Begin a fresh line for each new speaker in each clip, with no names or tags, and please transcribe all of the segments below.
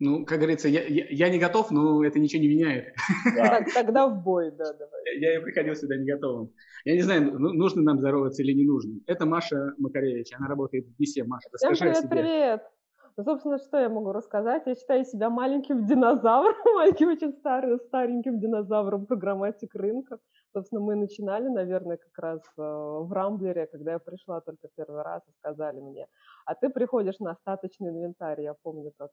Ну, как говорится, я, я, я не готов, но это ничего не меняет.
Да. Тогда в бой, да, давай.
Я и приходил сюда не готовым. Я не знаю, ну, нужно нам здороваться или не нужно. Это Маша Макаревич, она работает в ДИСе. Маша,
расскажи Всем привет, о себе. привет. Ну, собственно, что я могу рассказать? Я считаю себя маленьким динозавром, маленьким очень старым, стареньким динозавром программатик рынка. Собственно, мы начинали, наверное, как раз э, в Рамблере, когда я пришла только первый раз, и сказали мне, а ты приходишь на остаточный инвентарь. Я помню, как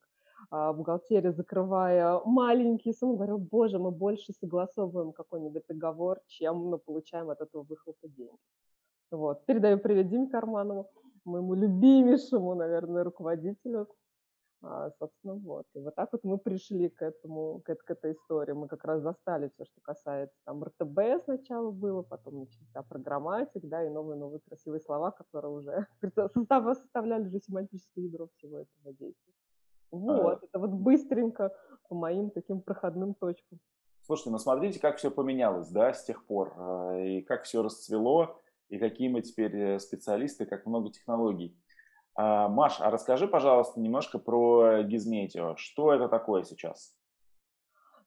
бухгалтерия, закрывая маленький суммы, говорю, боже, мы больше согласовываем какой-нибудь договор, чем мы получаем от этого выхлопа денег. Вот. Передаю привет Диме Карманову, моему любимейшему, наверное, руководителю. А, собственно, вот. И вот так вот мы пришли к этому, к, к этой истории. Мы как раз застали все, что касается там РТБ сначала было, потом начался программатик, да, и новые-новые красивые слова, которые уже составляли же семантическое ядро всего этого действия. Вот, это вот быстренько по моим таким проходным точкам.
Слушайте, ну смотрите, как все поменялось, да, с тех пор, а, и как все расцвело, и какие мы теперь э, специалисты, как много технологий. А, Маш, а расскажи, пожалуйста, немножко про Gizmeteo. Что это такое сейчас?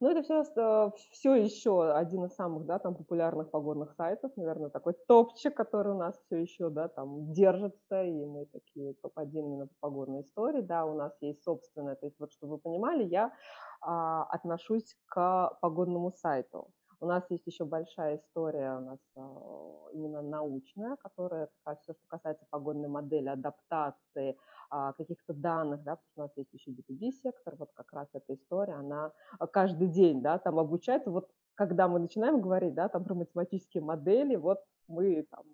Ну, это все, все еще один из самых, да, там, популярных погодных сайтов, наверное, такой топчик, который у нас все еще, да, там, держится, и мы такие топ-1 именно по погодной истории, да, у нас есть собственное, то есть вот, чтобы вы понимали, я а, отношусь к погодному сайту. У нас есть еще большая история у нас а, именно научная, которая все, что касается погодной модели, адаптации, а, каких-то данных, да, потому что у нас есть еще B2B-сектор, вот как раз эта история, она а, каждый день, да, там обучается, вот когда мы начинаем говорить, да, там про математические модели, вот мы там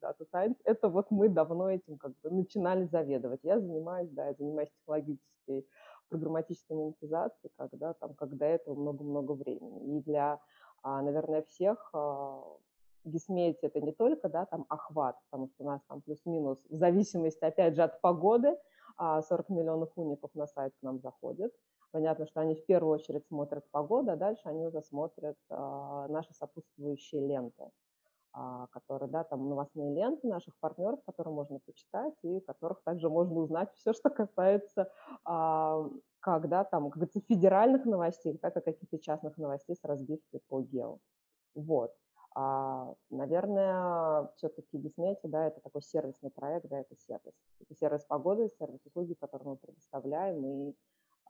Data Science, это вот мы давно этим как бы начинали заведовать. Я занимаюсь, да, я занимаюсь технологической программатической монетизацией, когда там, как до этого много-много времени. И для, наверное, всех Гисмете это не только, да, там охват, потому что у нас там плюс-минус в зависимости, опять же, от погоды, 40 а, миллионов уников на сайт к нам заходит. Понятно, что они в первую очередь смотрят погоду, а дальше они уже смотрят а, наши сопутствующие ленты, а, которые, да, там новостные ленты наших партнеров, которые можно почитать и которых также можно узнать все, что касается как, да, там, как говорится, федеральных новостей, так и каких-то частных новостей с разбивкой по гео. Вот. А, наверное, все-таки Дисмети, да, это такой сервисный проект, да, это сервис. Это сервис погоды, сервис услуги, которые мы предоставляем, и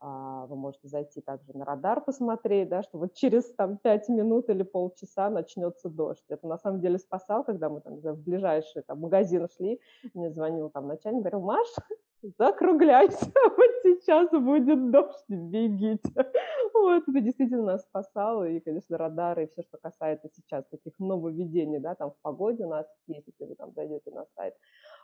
вы можете зайти также на радар посмотреть, да, что вот через там 5 минут или полчаса начнется дождь. Это на самом деле спасал, когда мы там в ближайший там, магазин шли, мне звонил там начальник, говорил, Маш, закругляйся, вот сейчас будет дождь, бегите. Вот, это действительно нас спасало, и, конечно, радары, и все, что касается сейчас таких нововведений, да, там в погоде у нас есть, если вы там зайдете на сайт, а,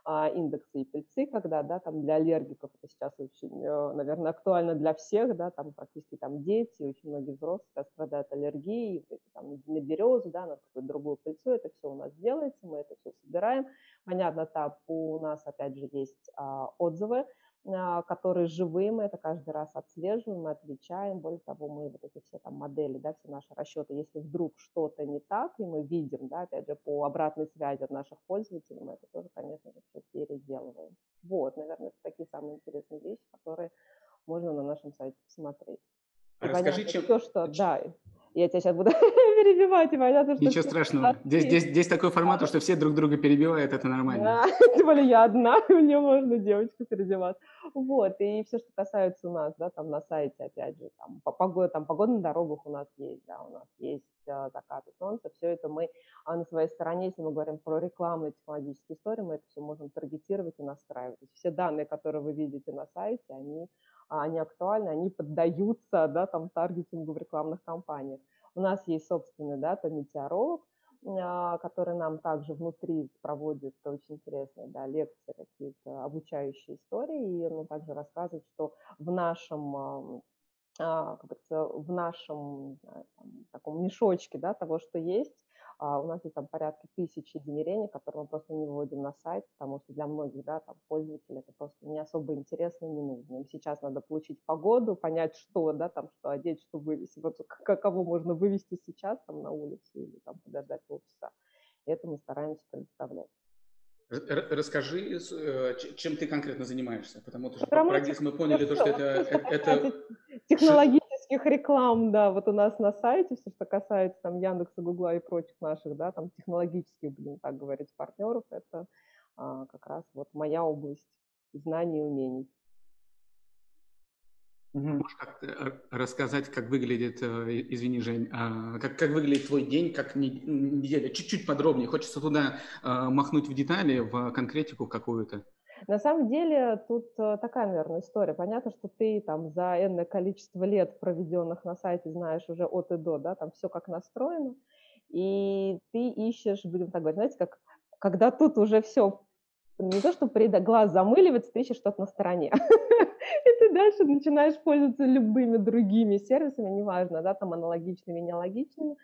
индексы и пыльцы, когда, да, там для аллергиков это сейчас очень, э, наверное, актуально для всех, да, там практически там дети, очень многие взрослые сейчас страдают аллергией, там, на березу, да, на какую-то другую пыльцу, это все у нас делается, мы это все собираем. Понятно, там у нас, опять же, есть а, отзывы, а, которые живые, мы это каждый раз отслеживаем, мы отвечаем, более того, мы вот эти все там модели, да, все наши расчеты, если вдруг что-то не так, и мы видим, да, опять же, по обратной связи от наших пользователей, мы это тоже, конечно же, переделываем. Вот, наверное, это такие самые интересные вещи, которые можно на нашем сайте посмотреть.
А расскажи, чем...
Все, что, да, я тебя сейчас буду перебивать, и понятно,
что... Ничего страшного. Здесь, здесь, здесь такой формат, что все друг друга перебивают, это нормально. Да,
тем более я одна, мне можно девочку перебивать. Вот, и все, что касается у нас, да, там на сайте, опять же, там, по погоде, там погода на дорогах у нас есть, да, у нас есть э, закаты солнца, все это мы а на своей стороне, если мы говорим про рекламные технологические истории, мы это все можем таргетировать и настраивать. все данные, которые вы видите на сайте, они а, они актуальны, они поддаются да, там, таргетингу в рекламных кампаниях. У нас есть собственный да, там, метеоролог, а, который нам также внутри проводит очень интересные да, лекции, какие-то обучающие истории, и он также рассказывает, что в нашем как в нашем там, таком мешочке да, того, что есть, а у нас есть там порядка тысячи измерений, которые мы просто не выводим на сайт, потому что для многих да, там, пользователей это просто не особо интересно, не нужно. Им сейчас надо получить погоду, понять, что, да, там, что одеть, что вывести. Вот кого можно вывести сейчас там, на улицу или там, подождать полчаса. И это мы стараемся предоставлять.
Расскажи, э, чем ты конкретно занимаешься, потому что про прогресс мы поняли, то, что это, это...
Технологических реклам, да, вот у нас на сайте, все, что касается там Яндекса, Гугла и прочих наших, да, там технологических, будем так говорить, партнеров, это а, как раз вот моя область знаний и умений.
Можешь как рассказать, как выглядит, э, извини, Жень, а, как, как выглядит твой день, как неделя? Чуть-чуть подробнее. Хочется туда а, махнуть в детали, в конкретику какую-то.
На самом деле тут э, такая, наверное, история. Понятно, что ты там за энное количество лет, проведенных на сайте, знаешь уже от и до, да, там все как настроено, и ты ищешь, будем так говорить, знаете, как когда тут уже все не то, что при глаз замыливается, ты ищешь что-то на стороне. И ты дальше начинаешь пользоваться любыми другими сервисами, неважно, да, там аналогичными, неаналогичными,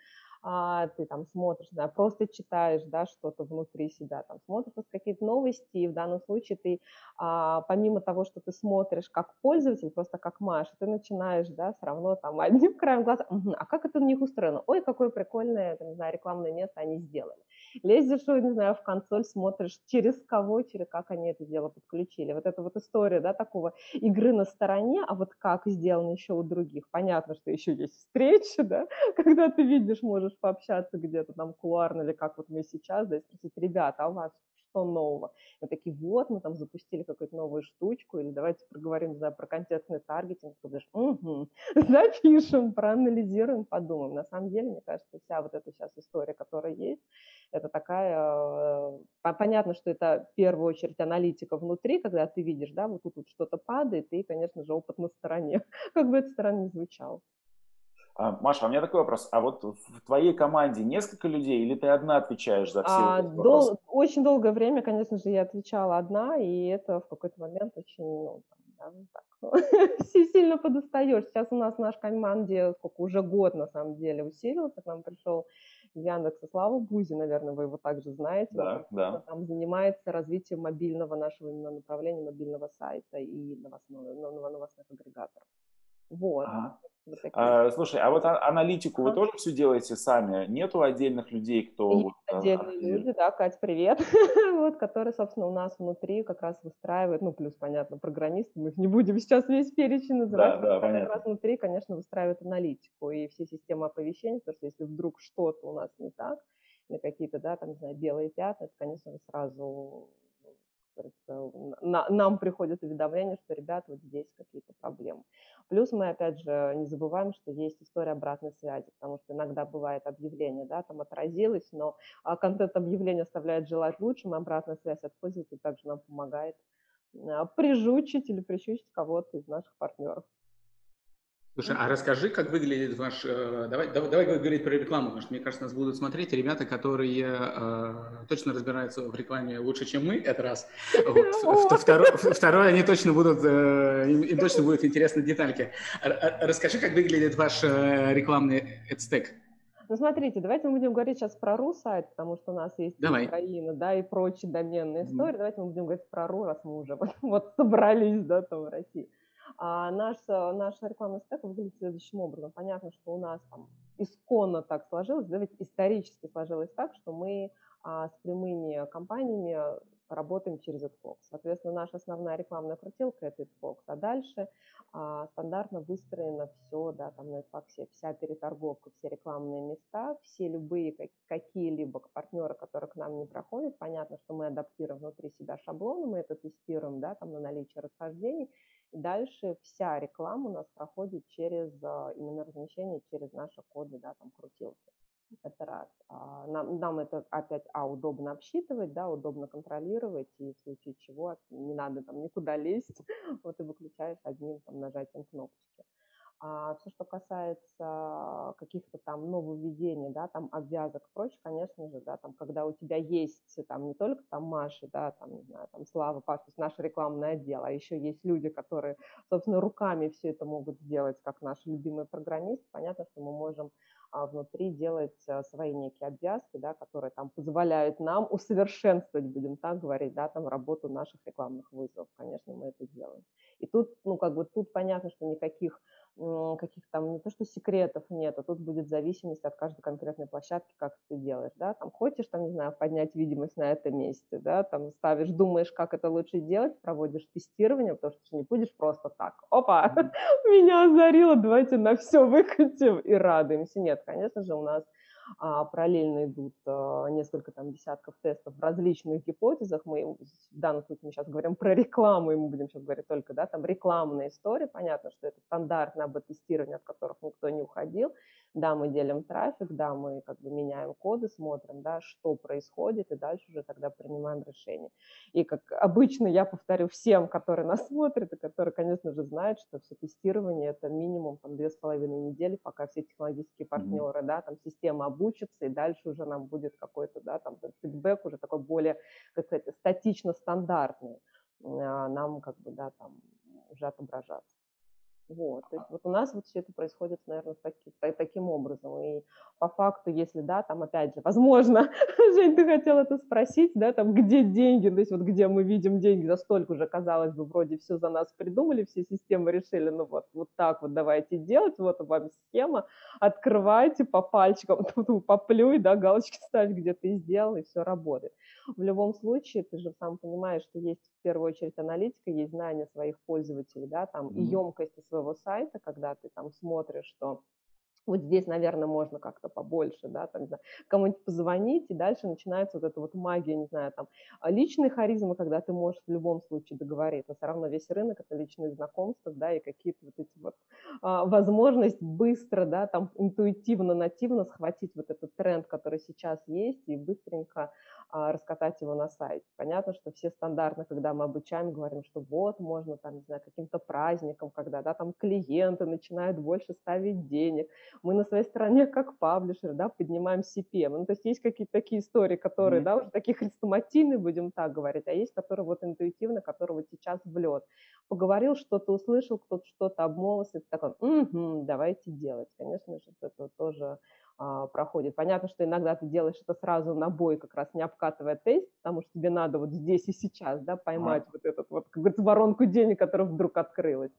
а, ты там смотришь, да, просто читаешь, да, что-то внутри себя, там смотришь какие-то новости, и в данном случае ты, а, помимо того, что ты смотришь как пользователь, просто как Маша, ты начинаешь, да, все равно там одним краем глаза, а как это у них устроено? Ой, какое прикольное, там, не знаю, рекламное место они сделали. Лезешь, не знаю, в консоль, смотришь, через кого, через как они это дело подключили. Вот эта вот история, да, такого игры на стороне, а вот как сделано еще у других. Понятно, что еще есть встречи, да, когда ты видишь, можешь можешь пообщаться где-то там кулуарно или как вот мы сейчас, да, и спросить, ребята, а у вас что нового? Мы такие, вот, мы там запустили какую-то новую штучку, или давайте проговорим, не знаю, про контекстный таргетинг, ты говоришь, угу, запишем, проанализируем, подумаем. На самом деле, мне кажется, вся вот эта сейчас история, которая есть, это такая, э, понятно, что это в первую очередь аналитика внутри, когда ты видишь, да, вот тут что-то падает, и, конечно же, опыт на стороне, как бы это странно не звучало.
А, Маша, а у меня такой вопрос. А вот в твоей команде несколько людей или ты одна отвечаешь за все а,
дол- Очень долгое время, конечно же, я отвечала одна, и это в какой-то момент очень, ну, да, так, сильно подустаешь. Сейчас у нас в нашей команде, сколько, уже год, на самом деле, усилился. К нам пришел Яндекс и Слава Бузи, наверное, вы его также знаете.
Да, да.
Там занимается развитием мобильного нашего именно направления, мобильного сайта и новостного, новостных агрегаторов. Вот. Ага.
Вот а, слушай, а вот аналитику вы тоже все делаете сами? Нету отдельных людей, кто...
Есть вот, а, отдельные а, люди, да, Кать, привет, вот, которые, собственно, у нас внутри как раз выстраивают, ну, плюс, понятно, программисты, мы их не будем сейчас весь перечень называть, да, да, как раз внутри, конечно, выстраивают аналитику и все системы оповещений, потому что если вдруг что-то у нас не так, или какие-то, да, там, не знаю, белые пятна, это, конечно, сразу на, нам приходит уведомление, что, ребят, вот здесь какие-то проблемы. Плюс мы, опять же, не забываем, что есть история обратной связи, потому что иногда бывает объявление, да, там отразилось, но а, контент объявления оставляет желать лучшим, обратная связь от пользователя также нам помогает а, прижучить или прищучить кого-то из наших партнеров.
Слушай, а расскажи, как выглядит ваш... Э, давай, давай, давай говорить про рекламу, потому что, мне кажется, нас будут смотреть ребята, которые э, точно разбираются в рекламе лучше, чем мы, это раз. Вот. Второе, второе, они точно будут... Э, им, им точно будут интересны детальки. Расскажи, как выглядит ваш э, рекламный стек.
Ну, смотрите, давайте мы будем говорить сейчас про РУ сайт, потому что у нас есть Давай. Украина, да, и прочие доменные истории. Mm. Давайте мы будем говорить про РУ, раз мы уже вот, вот собрались, да, там в России. А наш, э, наш рекламный стек выглядит следующим образом. Понятно, что у нас там исконно так сложилось, да, ведь исторически сложилось так, что мы а, с прямыми компаниями работаем через AdFox. Соответственно, наша основная рекламная крутилка – это AdFox. А дальше а, стандартно выстроено все, да, там на AdFox, вся переторговка, все рекламные места, все любые какие-либо партнеры, которые к нам не проходят. Понятно, что мы адаптируем внутри себя шаблоны, мы это тестируем, да, там на наличие расхождений, Дальше вся реклама у нас проходит через а, именно размещение через наши коды, да, там крутилки. Это раз. А, нам, нам это опять, а, удобно обсчитывать, да, удобно контролировать, и в случае чего не надо там никуда лезть, вот и выключаешь одним там нажатием кнопочки. А все, что касается каких-то там нововведений, да, там обвязок и прочее, конечно же, да, там, когда у тебя есть там не только там Маши, да, там, не знаю, там Слава, Паш, то есть наше рекламное отдел, а еще есть люди, которые, собственно, руками все это могут сделать, как наши любимые программисты, понятно, что мы можем а, внутри делать а, свои некие обвязки, да, которые там позволяют нам усовершенствовать, будем так говорить, да, там работу наших рекламных вызовов. Конечно, мы это делаем. И тут, ну, как бы тут понятно, что никаких каких там не то что секретов нет, а тут будет зависимость от каждой конкретной площадки, как ты делаешь, да, там хочешь, там, не знаю, поднять видимость на этом месте, да, там ставишь, думаешь, как это лучше делать, проводишь тестирование, потому что ты не будешь просто так, опа, меня озарило, давайте на все выкатим и радуемся. Нет, конечно же, у нас параллельно идут а, несколько там десятков тестов в различных гипотезах. Мы в данном случае мы сейчас говорим про рекламу, и мы будем сейчас говорить только, да, там рекламная история. Понятно, что это стандартное АБ-тестирование, от которых никто не уходил. Да, мы делим трафик, да, мы как бы меняем коды, смотрим, да, что происходит, и дальше уже тогда принимаем решение. И как обычно я повторю всем, которые нас смотрят, и которые, конечно же, знают, что все тестирование – это минимум там две с половиной недели, пока все технологические партнеры, mm-hmm. да, там система обучится, и дальше уже нам будет какой-то, да, там фидбэк уже такой более, как сказать, статично-стандартный а, нам как бы, да, там уже отображаться. Вот, то есть вот у нас вот все это происходит, наверное, таки, таким образом. И по факту, если, да, там опять же, возможно, Жень, ты хотел это спросить, да, там, где деньги, то есть вот где мы видим деньги, за столько уже, казалось бы, вроде все за нас придумали, все системы решили, ну вот, вот так вот давайте делать, вот вам схема, открывайте по пальчикам, поплюй, да, галочки ставь, где ты сделал, и все работает. В любом случае, ты же сам понимаешь, что есть в первую очередь аналитика, есть знание своих пользователей, да, там, mm-hmm. и емкости своего сайта, когда ты там смотришь, что вот здесь, наверное, можно как-то побольше, да, там, кому-нибудь позвонить, и дальше начинается вот эта вот магия, не знаю, там, а, личные харизмы, когда ты можешь в любом случае договориться, все равно весь рынок – это личные знакомства, да, и какие-то вот эти вот а, возможность быстро, да, там, интуитивно, нативно схватить вот этот тренд, который сейчас есть, и быстренько раскатать его на сайте. Понятно, что все стандартно, когда мы обучаем, говорим, что вот, можно там, не знаю, каким-то праздником, когда, да, там клиенты начинают больше ставить денег, мы на своей стороне как паблишер, да, поднимаем CPM. Ну, то есть есть какие-то такие истории, которые, mm-hmm. да, уже такие хрестоматийные, будем так говорить, а есть, которые вот интуитивно, которые вот сейчас в лед. Поговорил, что-то услышал, кто-то что-то обмолвился, ты такой, угу, давайте делать. Конечно же, это тоже а, проходит. Понятно, что иногда ты делаешь это сразу на бой, как раз не обкатывая тест, потому что тебе надо вот здесь и сейчас, да, поймать а. вот этот вот, как говорится, воронку денег, которая вдруг открылась.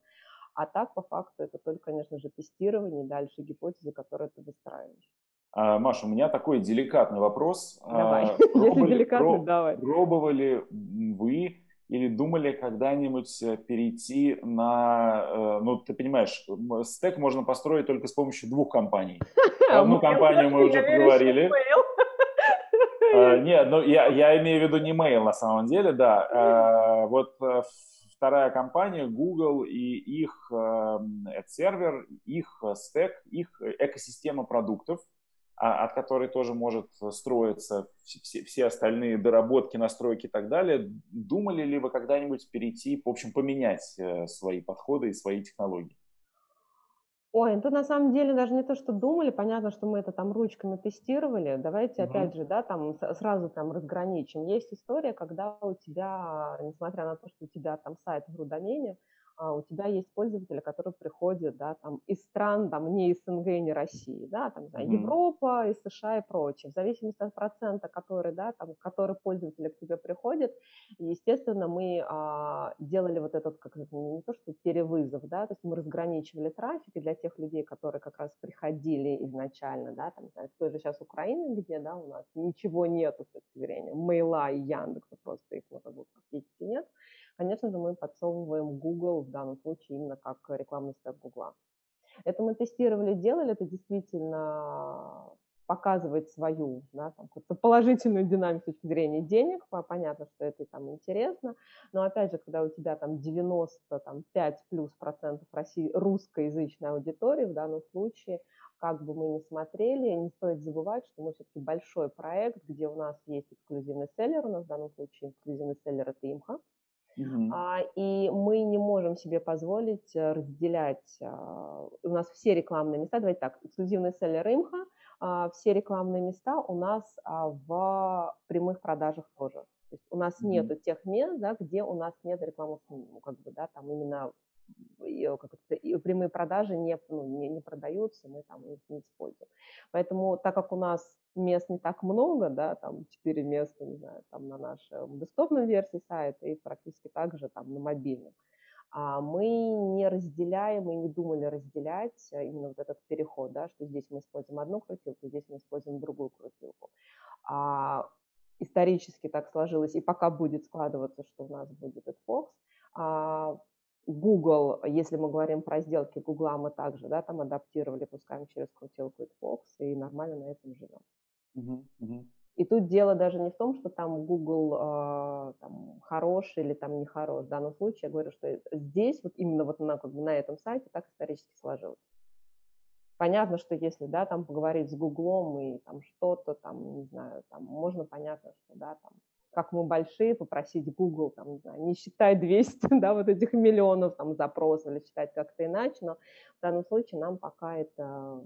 А так, по факту, это только, конечно же, тестирование и дальше гипотезы, которые ты выстраиваешь.
А, Маша, у меня такой деликатный вопрос.
Давай, а, если деликатный, давай.
Пробовали вы или думали когда-нибудь э, перейти на, э, ну, ты понимаешь, стек можно построить только с помощью двух компаний. Одну компанию мы уже поговорили. А, нет, ну я, я имею в виду не mail на самом деле, да. А, вот э, вторая компания, Google и их сервер, их стек, их экосистема продуктов, а, от которой тоже может строиться все, все остальные доработки, настройки и так далее. Думали ли вы когда-нибудь перейти, в общем, поменять э, свои подходы и свои технологии?
Ой, это на самом деле даже не то, что думали, понятно, что мы это там ручками тестировали. Давайте угу. опять же, да, там сразу там разграничим. Есть история, когда у тебя, несмотря на то, что у тебя там сайт в рудомене, а, у тебя есть пользователи, которые приходят, да, там, из стран, там, не из СНГ, не России, да, там, mm-hmm. Европа, из США и прочее. В зависимости от процента, который, да, там, который пользователи к тебе приходят, естественно, мы а, делали вот этот, как не то, что перевызов, да, то есть мы разграничивали трафик и для тех людей, которые как раз приходили изначально, да, там, в той же сейчас Украины, где, да, у нас ничего нету с точки зрения мейла и Яндекса, просто их, как бы, практически нет, Конечно же, мы подсовываем Google в данном случае именно как рекламный стек Google. Это мы тестировали, делали, это действительно показывает свою да, там, положительную динамику с точки зрения денег, понятно, что это там интересно, но опять же, когда у тебя там 95 плюс процентов России, русскоязычной аудитории, в данном случае, как бы мы ни смотрели, не стоит забывать, что мы все-таки большой проект, где у нас есть эксклюзивный селлер, у нас в данном случае эксклюзивный селлер это имха, Uh-huh. А, и мы не можем себе позволить э, разделять. А, у нас все рекламные места, давайте так, эксклюзивный селлер Имха, а, все рекламные места у нас а, в прямых продажах тоже. То есть у нас uh-huh. нету тех мест, да, где у нас нет рекламы, ну, как бы, да, там именно как это, прямые продажи не, ну, не, не продаются, мы там их не используем. Поэтому, так как у нас мест не так много, да, там 4 места, не знаю, там на нашей десктопной версии сайта и практически так же там на мобильном. А мы не разделяем и не думали разделять именно вот этот переход, да, что здесь мы используем одну крутилку, здесь мы используем другую крутилку. А исторически так сложилось, и пока будет складываться, что у нас будет этот Fox, а Google, если мы говорим про сделки Google, мы также да, там адаптировали, пускаем через крутилку Fox и нормально на этом живем. Uh-huh, uh-huh. И тут дело даже не в том, что там Google э, там, хороший или там не хорош. В данном случае я говорю, что здесь, вот именно вот на, как бы на этом сайте так исторически сложилось. Понятно, что если, да, там поговорить с Гуглом и там что-то там, не знаю, там можно понятно, что, да, там, как мы большие, попросить Google, там, не знаю, не считай 200, да, вот этих миллионов там запросов или считать как-то иначе, но в данном случае нам пока это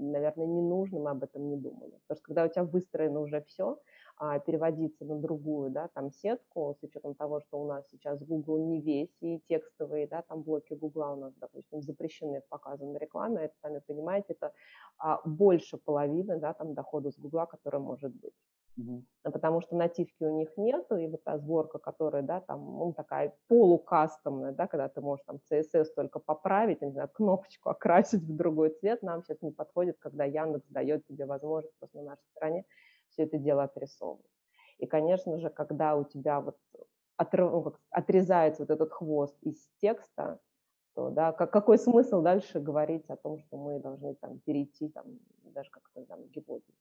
наверное, не нужно, мы об этом не думали. Потому что когда у тебя выстроено уже все, а переводиться на другую, да, там сетку, с учетом того, что у нас сейчас Google не весь, и текстовые, да, там блоки Google у нас, допустим, запрещены в показанной рекламе, это, сами понимаете, это а, больше половины, да, там дохода с Google, который может быть. Угу. Потому что нативки у них нету, и вот та сборка, которая, да, там, ну, такая полукастомная, да, когда ты можешь там CSS только поправить, не знаю, кнопочку окрасить в другой цвет, нам сейчас не подходит, когда Яндекс дает тебе возможность просто на нашей стороне все это дело отрисовывать. И, конечно же, когда у тебя вот ну, отрезается вот этот хвост из текста, то, да, как, какой смысл дальше говорить о том, что мы должны там перейти, там, даже как-то там гипотезы.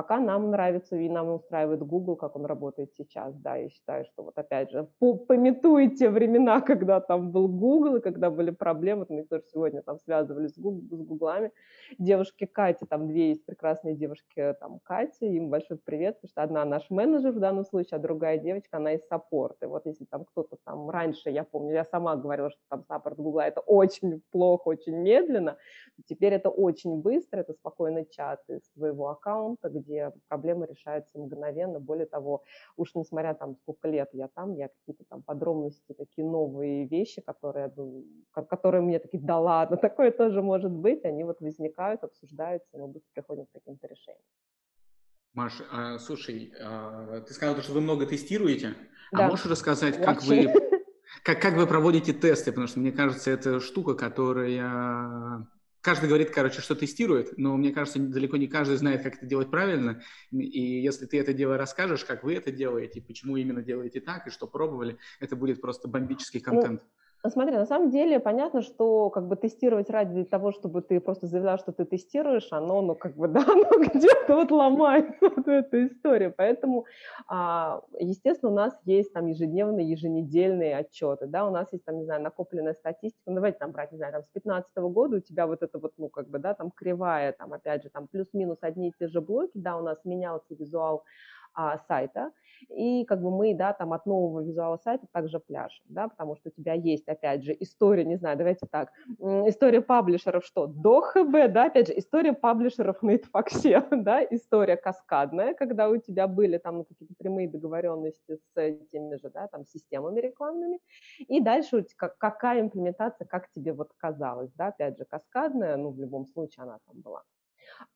Пока нам нравится и нам устраивает Google, как он работает сейчас, да, я считаю, что вот опять же, пометуйте времена, когда там был Google, и когда были проблемы, мы тоже сегодня там связывались с, Google, с Гуглами, девушки Кати, там две есть прекрасные девушки, там Катя, им большой привет, потому что одна наш менеджер в данном случае, а другая девочка, она из саппорта, вот если там кто-то там раньше, я помню, я сама говорила, что там саппорт Гугла это очень плохо, очень медленно, теперь это очень быстро, это спокойный чат из своего аккаунта, где проблемы решаются мгновенно. Более того, уж несмотря там сколько лет я там, я какие-то там подробности, такие новые вещи, которые, ну, которые мне такие, да ладно, такое тоже может быть, они вот возникают, обсуждаются, и мы быстро приходим к каким-то решениям.
Маш, а, слушай, а, ты сказала, что вы много тестируете. А
да.
А можешь рассказать, как вы, как, как вы проводите тесты? Потому что мне кажется, это штука, которая каждый говорит, короче, что тестирует, но мне кажется, далеко не каждый знает, как это делать правильно. И если ты это дело расскажешь, как вы это делаете, почему именно делаете так, и что пробовали, это будет просто бомбический контент. Ну,
ну, смотри, на самом деле понятно, что как бы тестировать ради того, чтобы ты просто заявлял, что ты тестируешь, оно, ну, как бы, да, оно где-то вот ломает вот эту историю. Поэтому, а, естественно, у нас есть там ежедневные, еженедельные отчеты, да, у нас есть там, не знаю, накопленная статистика, ну, давайте там брать, не знаю, там с 2015 года у тебя вот это вот, ну, как бы, да, там кривая, там, опять же, там плюс-минус одни и те же блоки, да, у нас менялся визуал а, сайта, и как бы мы, да, там от нового визуала сайта также пляшем, да, потому что у тебя есть, опять же, история, не знаю, давайте так, история паблишеров что? До ХБ, да, опять же, история паблишеров на Итфаксе, да, история каскадная, когда у тебя были там какие-то прямые договоренности с этими же, да, там, системами рекламными, и дальше какая имплементация, как тебе вот казалось, да, опять же, каскадная, ну, в любом случае она там была.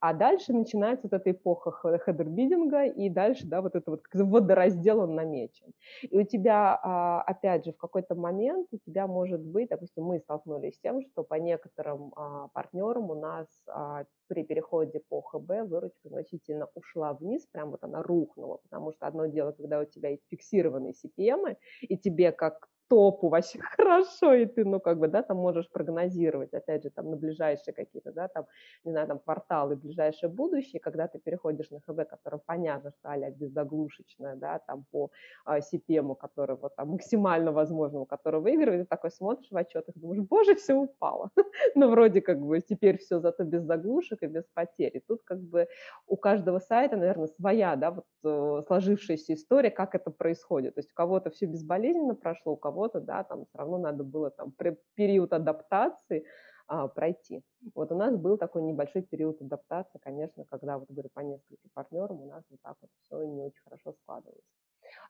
А дальше начинается вот эта эпоха хедербидинга, и дальше, да, вот это вот водораздел он намечен. И у тебя, а, опять же, в какой-то момент у тебя может быть, допустим, мы столкнулись с тем, что по некоторым а, партнерам у нас а, при переходе по ХБ выручка значительно ушла вниз, прям вот она рухнула, потому что одно дело, когда у тебя есть фиксированные CPM, и тебе как топу вообще хорошо, и ты, ну, как бы, да, там можешь прогнозировать, опять же, там, на ближайшие какие-то, да, там, не знаю, там, кварталы, ближайшее будущее, когда ты переходишь на ХБ, которое понятно, что а беззаглушечное, да, там, по а, CPM, который вот там максимально возможному, который выигрывает, ты такой смотришь в отчетах, думаешь, боже, все упало. Но вроде как бы теперь все зато без заглушек и без потерь. Тут как бы у каждого сайта, наверное, своя, да, вот э, сложившаяся история, как это происходит. То есть у кого-то все безболезненно прошло, у кого кого-то, да, там все равно надо было там период адаптации а, пройти. Вот у нас был такой небольшой период адаптации, конечно, когда, вот говорю, по нескольким партнерам у нас вот так вот все не очень хорошо складывалось.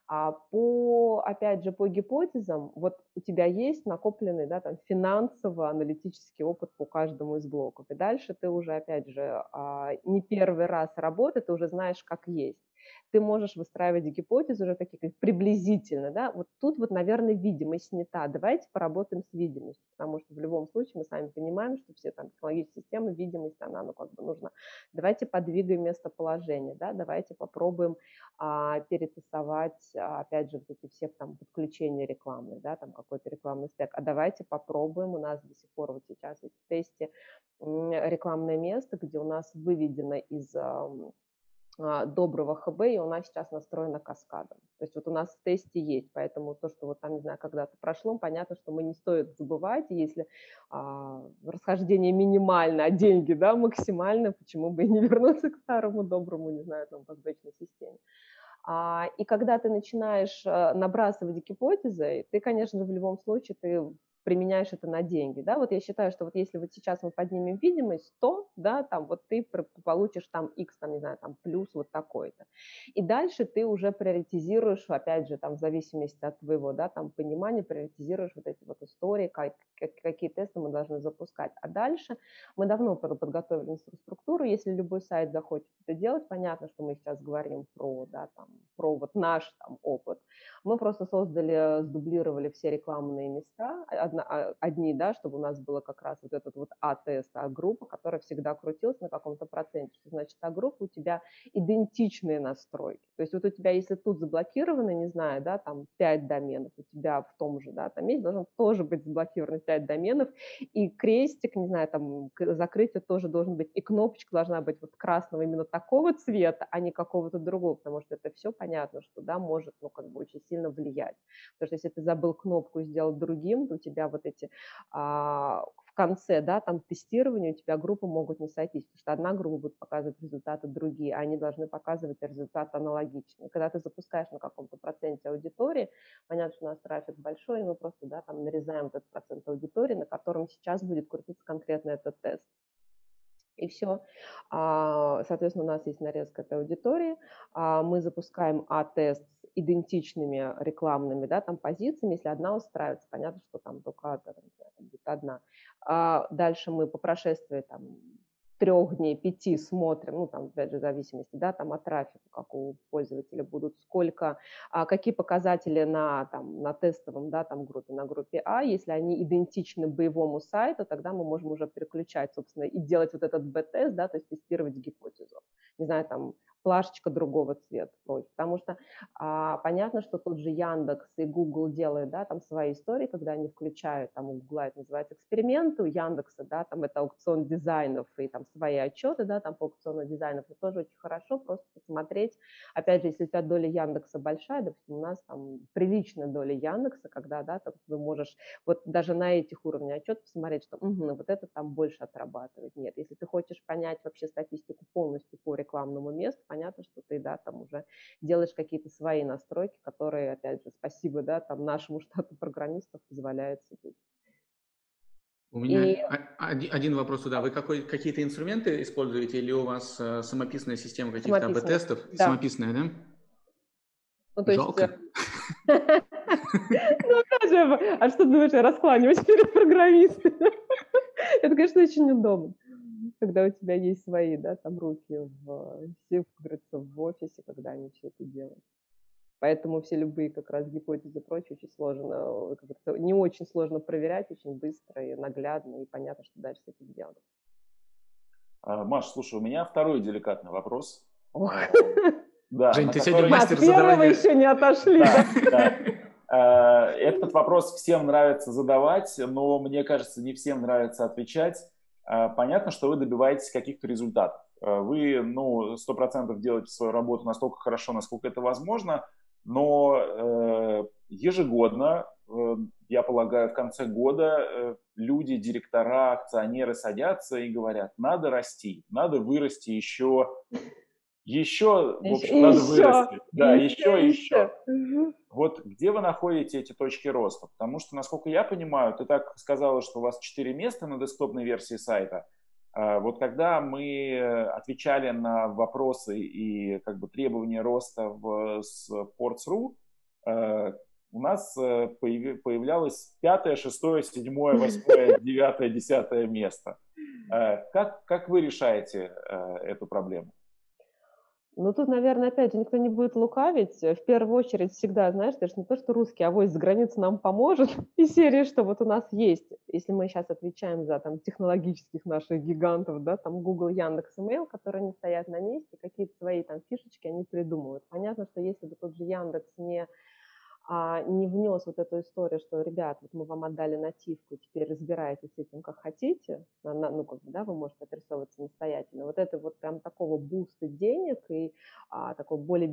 А по, опять же, по гипотезам, вот у тебя есть накопленный, да, там, финансово-аналитический опыт по каждому из блоков. И дальше ты уже, опять же, а, не первый раз работаешь, ты уже знаешь, как есть. Ты можешь выстраивать гипотезы уже такие как приблизительно, да, вот тут вот, наверное, видимость не та, давайте поработаем с видимостью, потому что в любом случае мы сами понимаем, что все там технологические системы, видимость, она, ну, как бы нужна. Давайте подвигаем местоположение, да, давайте попробуем а, перетасовать, а, опять же, вот эти все там подключения рекламы, да, там какой-то рекламный стек, а давайте попробуем, у нас до сих пор вот сейчас в тесте рекламное место, где у нас выведено из доброго ХБ, и у нас сейчас настроена каскадом. То есть вот у нас в тесте есть, поэтому то, что вот там, не знаю, когда-то прошло, понятно, что мы не стоит забывать, если а, расхождение минимально, а деньги, да, максимально, почему бы и не вернуться к старому доброму, не знаю, там, подбэчной системе. А, и когда ты начинаешь а, набрасывать гипотезы, ты, конечно, в любом случае, ты применяешь это на деньги, да, вот я считаю, что вот если вот сейчас мы поднимем видимость 100, да, там вот ты получишь там x, там, не знаю, там плюс вот такой-то, и дальше ты уже приоритизируешь, опять же, там в зависимости от твоего, да, там понимания, приоритизируешь вот эти вот истории, как, как, какие тесты мы должны запускать, а дальше мы давно подготовили инфраструктуру, если любой сайт захочет это делать, понятно, что мы сейчас говорим про, да, там, про вот наш там опыт, мы просто создали, сдублировали все рекламные места, одна, одни, да, чтобы у нас было как раз вот этот вот А-тест, А-группа, которая всегда крутилась на каком-то проценте. Что значит А-группа у тебя идентичные настройки. То есть вот у тебя, если тут заблокированы, не знаю, да, там 5 доменов, у тебя в том же, да, там есть, должен тоже быть заблокировано 5 доменов, и крестик, не знаю, там закрытие тоже должен быть, и кнопочка должна быть вот красного именно такого цвета, а не какого-то другого, потому что это все понятно, что, да, может, ну, как бы очень сильно влиять. Потому что если ты забыл кнопку и сделал другим, то у тебя вот эти а, в конце, да, там тестирования у тебя группы могут не сойтись, потому что одна группа будет показывать результаты, другие, а они должны показывать результаты аналогичные. Когда ты запускаешь на каком-то проценте аудитории, понятно, что у нас трафик большой, и мы просто, да, там нарезаем этот процент аудитории, на котором сейчас будет крутиться конкретно этот тест и все. А, соответственно, у нас есть нарезка этой аудитории. А, мы запускаем А-тест с идентичными рекламными да, там, позициями. Если одна устраивается, понятно, что там только одна. А дальше мы по прошествии там, трех дней, пяти смотрим, ну, там, опять же, в зависимости, да, там, от трафика, как у пользователя будут, сколько, а, какие показатели на, там, на тестовом, да, там, группе, на группе А, если они идентичны боевому сайту, тогда мы можем уже переключать, собственно, и делать вот этот б-тест, да, то есть тестировать гипотезу. Не знаю, там, плашечка другого цвета, потому что а, понятно, что тот же Яндекс и Google делают, да, там свои истории, когда они включают, там у Google это называется эксперименты, у Яндекса, да, там это аукцион дизайнов и там свои отчеты, да, там по аукциону дизайнов, это тоже очень хорошо просто посмотреть, опять же, если у тебя доля Яндекса большая, допустим, у нас там приличная доля Яндекса, когда, да, там ты можешь вот даже на этих уровнях отчет посмотреть, что угу, вот это там больше отрабатывает, нет, если ты хочешь понять вообще статистику полностью по рекламному месту, понятно, что ты, да, там уже делаешь какие-то свои настройки, которые, опять же, спасибо, да, там нашему штату программистов позволяют себе.
У меня и... один вопрос туда. Вы какой, какие-то инструменты используете или у вас э, самописная система каких-то АБ-тестов? Да. Самописная, да? Ну, то Жалко. Есть...
Э, ну, опять же, а что думаешь, я раскланиваюсь перед программистами? Это, конечно, очень удобно когда у тебя есть свои, да, там руки в, все, как говорится, в офисе, когда они все это делают. Поэтому все любые как раз гипотезы и прочее очень сложно, как говорится, не очень сложно проверять, очень быстро и наглядно, и понятно, что дальше с этим делать.
А, Маш, слушай, у меня второй деликатный вопрос.
Ох. А,
да, Жень, ты сегодня мастер
задавания. еще не отошли. Да, да.
А, этот вопрос всем нравится задавать, но мне кажется, не всем нравится отвечать. А, понятно, что вы добиваетесь каких-то результатов. А, вы, ну, сто процентов делаете свою работу настолько хорошо, насколько это возможно, но э, ежегодно, э, я полагаю, в конце года э, люди, директора, акционеры садятся и говорят, надо расти, надо вырасти еще еще, в общем, еще, надо вырасти. Да, еще, еще. еще. Вот где вы находите эти точки роста? Потому что, насколько я понимаю, ты так сказала, что у вас 4 места на десктопной версии сайта. А, вот когда мы отвечали на вопросы и как бы требования роста в Sports.ru, а, у нас э, появлялось пятое, шестое, седьмое, восьмое, девятое, десятое место. А, как, как вы решаете э, эту проблему?
Ну, тут, наверное, опять же, никто не будет лукавить. В первую очередь всегда, знаешь, даже не то, что русский, а вось за границей нам поможет. И серии, что вот у нас есть, если мы сейчас отвечаем за там технологических наших гигантов, да, там Google, Яндекс, Email, которые не стоят на месте, какие-то свои там фишечки они придумывают. Понятно, что если бы тот же Яндекс не а, не внес вот эту историю, что, ребят, вот мы вам отдали нативку, теперь разбирайтесь с этим как хотите, ну, как бы, да, вы можете отрисовывать самостоятельно. Вот это вот прям такого буста денег и а, такого более,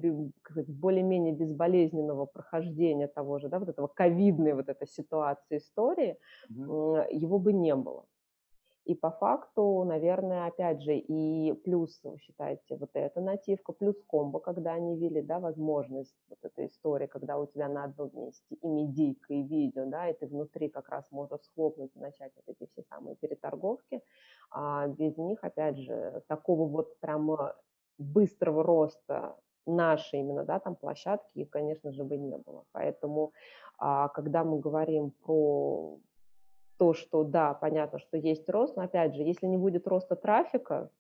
более-менее безболезненного прохождения того же, да, вот этого ковидной вот этой ситуации истории, mm-hmm. его бы не было. И по факту, наверное, опять же, и плюс, считайте, вот эта нативка, плюс комбо, когда они ввели, да, возможность, вот эта история, когда у тебя на одном месте и медийка, и видео, да, и ты внутри как раз можешь схлопнуть и начать вот эти все самые переторговки. А без них, опять же, такого вот прямо быстрого роста нашей именно, да, там площадки, конечно же, бы не было. Поэтому, а, когда мы говорим про то, что да, понятно, что есть рост, но опять же, если не будет роста трафика,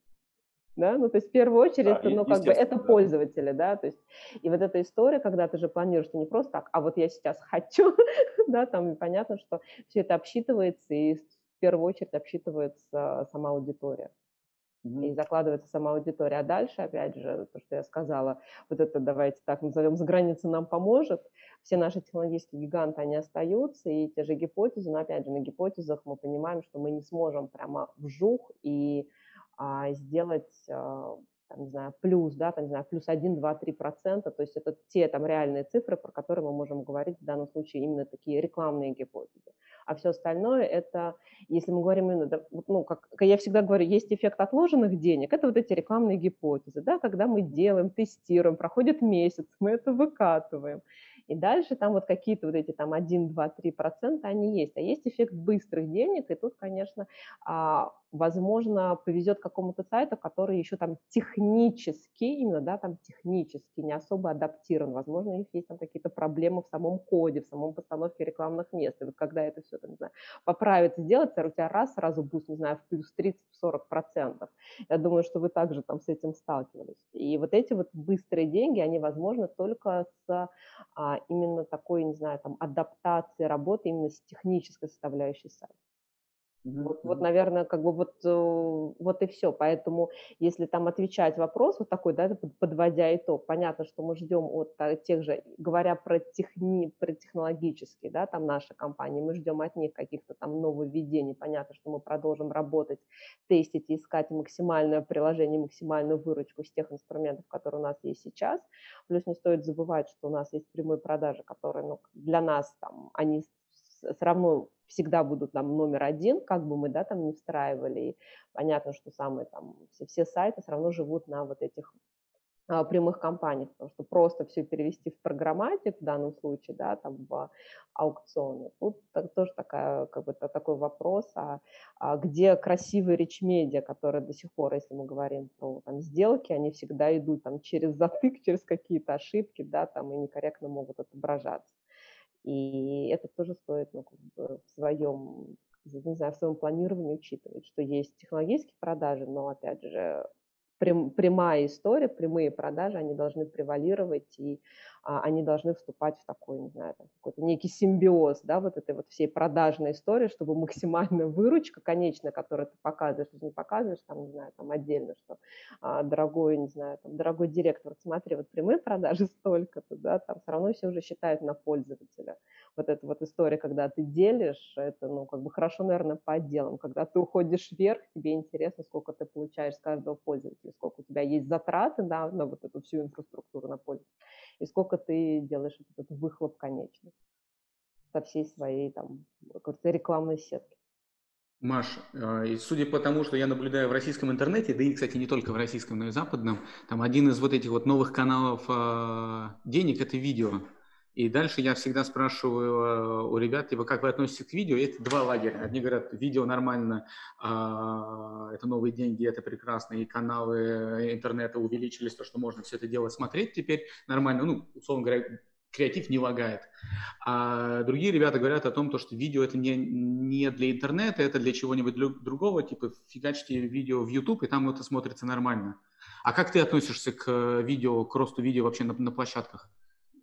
да, ну то есть в первую очередь, да, ну как бы это да. пользователи, да, то есть и вот эта история, когда ты же планируешь, что не просто так, а вот я сейчас хочу, да, там понятно, что все это обсчитывается и в первую очередь обсчитывается сама аудитория и закладывается сама аудитория. А дальше, опять же, то, что я сказала, вот это, давайте так назовем, за границей нам поможет. Все наши технологические гиганты, они остаются, и те же гипотезы, но опять же, на гипотезах мы понимаем, что мы не сможем прямо вжух и а, сделать а, там, не знаю, плюс, да, там, не знаю, плюс 1, 2, 3 процента, то есть это те там реальные цифры, про которые мы можем говорить в данном случае именно такие рекламные гипотезы. А все остальное это, если мы говорим именно, ну, как я всегда говорю, есть эффект отложенных денег, это вот эти рекламные гипотезы, да, когда мы делаем, тестируем, проходит месяц, мы это выкатываем, и дальше там вот какие-то вот эти там 1, 2, 3 процента, они есть. А есть эффект быстрых денег, и тут, конечно, а, возможно, повезет какому-то сайту, который еще там технически, именно, да, там технически не особо адаптирован. Возможно, у них есть там какие-то проблемы в самом коде, в самом постановке рекламных мест. И вот когда это все, там, не знаю, поправится, сделается, у тебя раз сразу boost, не знаю, в плюс 30-40 процентов. Я думаю, что вы также там с этим сталкивались. И вот эти вот быстрые деньги, они возможны только с а, именно такой, не знаю, там, адаптацией работы именно с технической составляющей сайта. Mm-hmm. Вот, вот, наверное, как бы вот, э, вот и все. Поэтому, если там отвечать вопрос вот такой, да, подводя итог, понятно, что мы ждем от а, тех же, говоря про, техни, про технологические, да, там наши компании, мы ждем от них каких-то там нововведений. Понятно, что мы продолжим работать, тестить и искать максимальное приложение, максимальную выручку с тех инструментов, которые у нас есть сейчас. Плюс не стоит забывать, что у нас есть прямые продажи, которые ну, для нас там, они все равно всегда будут там номер один, как бы мы, да, там не встраивали. И понятно, что самые там, все, все сайты все равно живут на вот этих а, прямых компаниях, потому что просто все перевести в программатик в данном случае, да, там в аукционы. Тут тоже такая, как бы, такой вопрос, а, а где красивые речь-медиа, которые до сих пор, если мы говорим про там, сделки, они всегда идут там через затык, через какие-то ошибки, да, там и некорректно могут отображаться. И это тоже стоит ну, как бы в своем, не знаю, в своем планировании учитывать, что есть технологические продажи, но, опять же, прям, прямая история, прямые продажи, они должны превалировать, и они должны вступать в такой, не знаю, какой-то некий симбиоз, да, вот этой вот всей продажной истории, чтобы максимальная выручка конечная, которую ты показываешь, ты не показываешь там, не знаю, там отдельно, что а, дорогой, не знаю, там, дорогой директор, смотри, вот прямые продажи столько-то, да, там все равно все уже считают на пользователя. Вот эта вот история, когда ты делишь, это, ну, как бы хорошо, наверное, по отделам. Когда ты уходишь вверх, тебе интересно, сколько ты получаешь с каждого пользователя сколько у тебя есть затраты да, на вот эту всю инфраструктуру на поле, и сколько ты делаешь этот выхлоп конечный со всей своей там рекламной сетки.
Маш, а, судя по тому, что я наблюдаю в российском интернете, да и, кстати, не только в российском, но и западном, там один из вот этих вот новых каналов а, денег – это видео. И дальше я всегда спрашиваю э, у ребят, типа, как вы относитесь к видео? Это два лагеря. Одни говорят, видео нормально, а, это новые деньги, это прекрасно, и каналы интернета увеличились, то, что можно все это дело смотреть теперь нормально. Ну, условно говоря, креатив не лагает. А другие ребята говорят о том, то, что видео это не, не для интернета, это для чего-нибудь другого, типа фигачьте видео в YouTube, и там это смотрится нормально. А как ты относишься к видео, к росту видео вообще на, на площадках?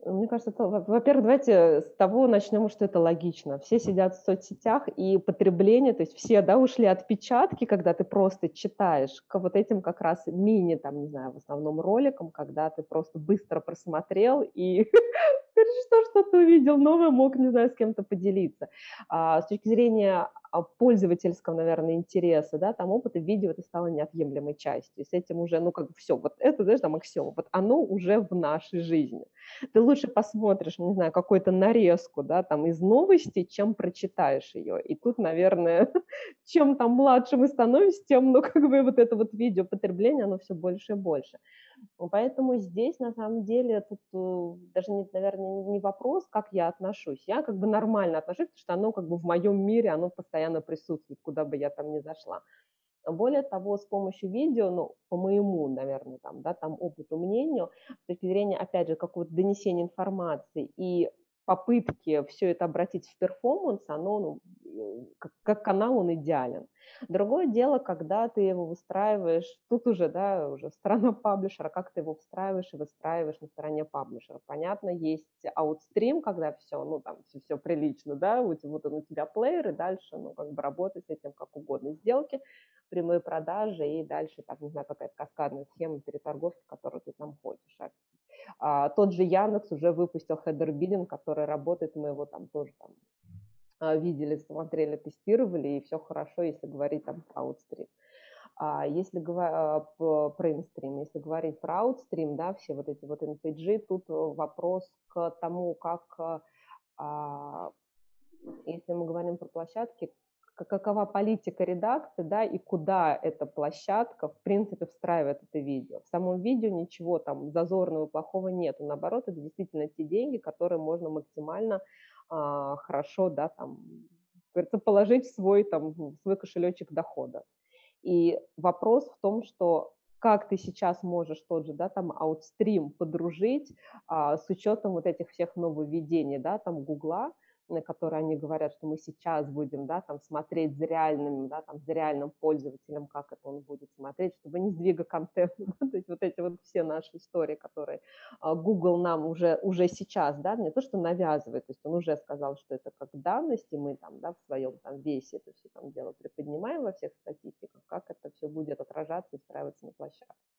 Мне кажется, это, во-первых, давайте с того начнем, что это логично. Все сидят в соцсетях, и потребление, то есть все, да, ушли от печатки, когда ты просто читаешь, к вот этим как раз мини, там, не знаю, в основном роликам, когда ты просто быстро просмотрел и что что-то увидел новое, мог, не знаю, с кем-то поделиться. А, с точки зрения а, пользовательского, наверное, интереса, да, там опыта видео это стало неотъемлемой частью. с этим уже, ну, как бы все, вот это, знаешь, там аксиома, вот оно уже в нашей жизни. Ты лучше посмотришь, не знаю, какую-то нарезку, да, там из новости, чем прочитаешь ее. И тут, наверное, чем там младше мы становимся, тем, ну, как бы вот это вот видеопотребление, оно все больше и больше. Поэтому здесь, на самом деле, тут э, даже, не, наверное, не вопрос, как я отношусь. Я как бы нормально отношусь, потому что оно как бы в моем мире, оно постоянно присутствует, куда бы я там ни зашла. Более того, с помощью видео, ну, по моему, наверное, там, да, там опыту, мнению, с точки зрения, опять же, какого-то донесения информации и попытки все это обратить в перформанс, оно, ну, э, как, как канал, он идеален. Другое дело, когда ты его выстраиваешь, тут уже, да, уже сторона паблишера, как ты его встраиваешь и выстраиваешь на стороне паблишера. Понятно, есть аутстрим, когда все, ну, там, все, все прилично, да, вот, вот он у тебя плеер, и дальше, ну, как бы работать с этим как угодно. Сделки, прямые продажи, и дальше, так, не знаю, какая-то каскадная схема переторговки, которую ты там хочешь. А, тот же Яндекс уже выпустил хедер бидинг, который работает, мы его там тоже там а, видели, смотрели, тестировали, и все хорошо, если говорить там про аутстрим. А если говорить а, про инстрим, если говорить про аутстрим, да, все вот эти вот NPG, тут вопрос к тому, как, а, если мы говорим про площадки, какова политика редакции, да, и куда эта площадка, в принципе, встраивает это видео. В самом видео ничего там зазорного, плохого нет. Наоборот, это действительно те деньги, которые можно максимально а, хорошо, да, там, говорится, положить в свой, там, в свой кошелечек дохода. И вопрос в том, что как ты сейчас можешь тот же, да, там, аутстрим подружить а, с учетом вот этих всех нововведений, да, там, Гугла, на которые они говорят, что мы сейчас будем, да, там, смотреть за реальным, да, там, за реальным пользователем, как это он будет смотреть, чтобы не сдвига контента, да, то есть вот эти вот все наши истории, которые а, Google нам уже, уже сейчас, да, не то, что навязывает, то есть он уже сказал, что это как данность, и мы там, да, в своем там весе это все там дело приподнимаем во всех статистиках, как это все будет отражаться и встраиваться на площадке.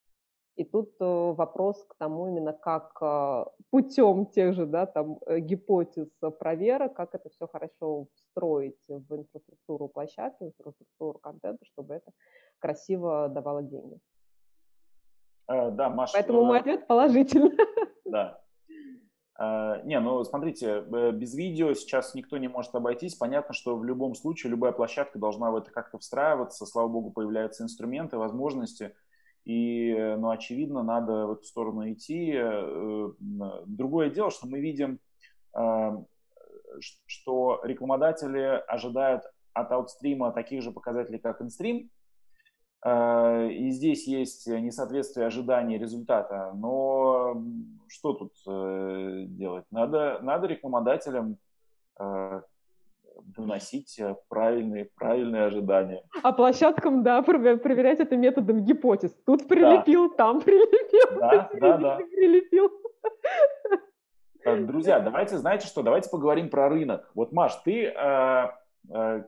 И тут э, вопрос к тому именно, как э, путем тех же да, там, э, гипотез проверок, как это все хорошо встроить в инфраструктуру площадки, в инфраструктуру контента, чтобы это красиво давало деньги.
Да, Маша.
Поэтому мой ответ положительный.
Да. Не, ну смотрите, без видео сейчас никто не может обойтись. Понятно, что в любом случае любая площадка должна в это как-то встраиваться. Слава богу, появляются инструменты, возможности – и, э, ну, очевидно, надо в эту сторону идти. Э, другое дело, что мы видим, э, что рекламодатели ожидают от аутстрима таких же показателей, как инстрим, и здесь есть несоответствие ожиданий результата. Но что тут делать? Надо, надо рекламодателям доносить э, правильные, правильные ожидания.
А площадкам, да, проверять это методом гипотез. Тут прилепил, да. там прилепил,
да, да, да.
прилепил.
Друзья, давайте, знаете что, давайте поговорим про рынок. Вот, Маш, ты, э, э,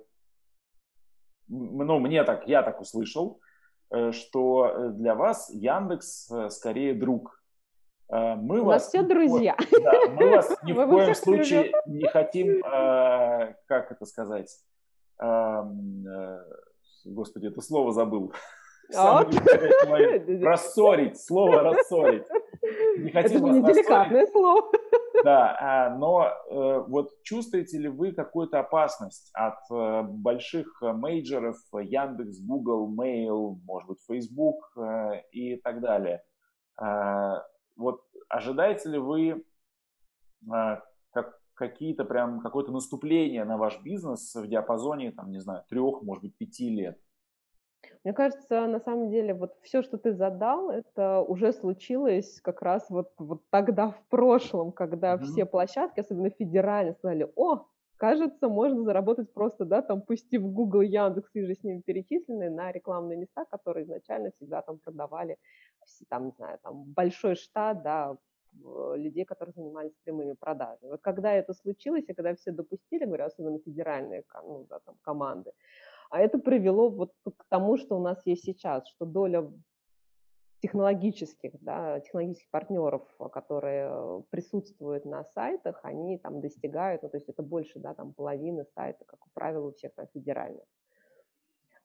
ну, мне так, я так услышал, э, что для вас Яндекс э, скорее друг,
Э, мы У вас все друзья.
Да, мы вас ни в коем случае не хотим, э, как это сказать, эм, э, господи, это слово забыл. А рассорить, слово рассорить.
Не хотим это не деликатное слово.
Да, но вот чувствуете ли вы какую-то опасность от больших мейджеров, Яндекс, Google, Mail, может быть, Facebook и так далее? Вот ожидаете ли вы а, как, какие-то прям какое-то наступление на ваш бизнес в диапазоне, там, не знаю, трех, может быть, пяти лет?
Мне кажется, на самом деле, вот все, что ты задал, это уже случилось как раз вот, вот тогда в прошлом, когда mm-hmm. все площадки, особенно федеральные, сказали, о, кажется, можно заработать просто, да, там, пустив Google, Яндекс и же с ними перечисленные на рекламные места, которые изначально всегда там продавали, там, не знаю, там, большой штат, да, людей, которые занимались прямыми продажами. Вот когда это случилось, и когда все допустили, говорю, особенно федеральные ну, да, там, команды, а это привело вот к тому, что у нас есть сейчас, что доля технологических, да, технологических партнеров, которые присутствуют на сайтах, они там достигают, ну, то есть это больше, да, там половины сайта, как правило, у всех там федеральных.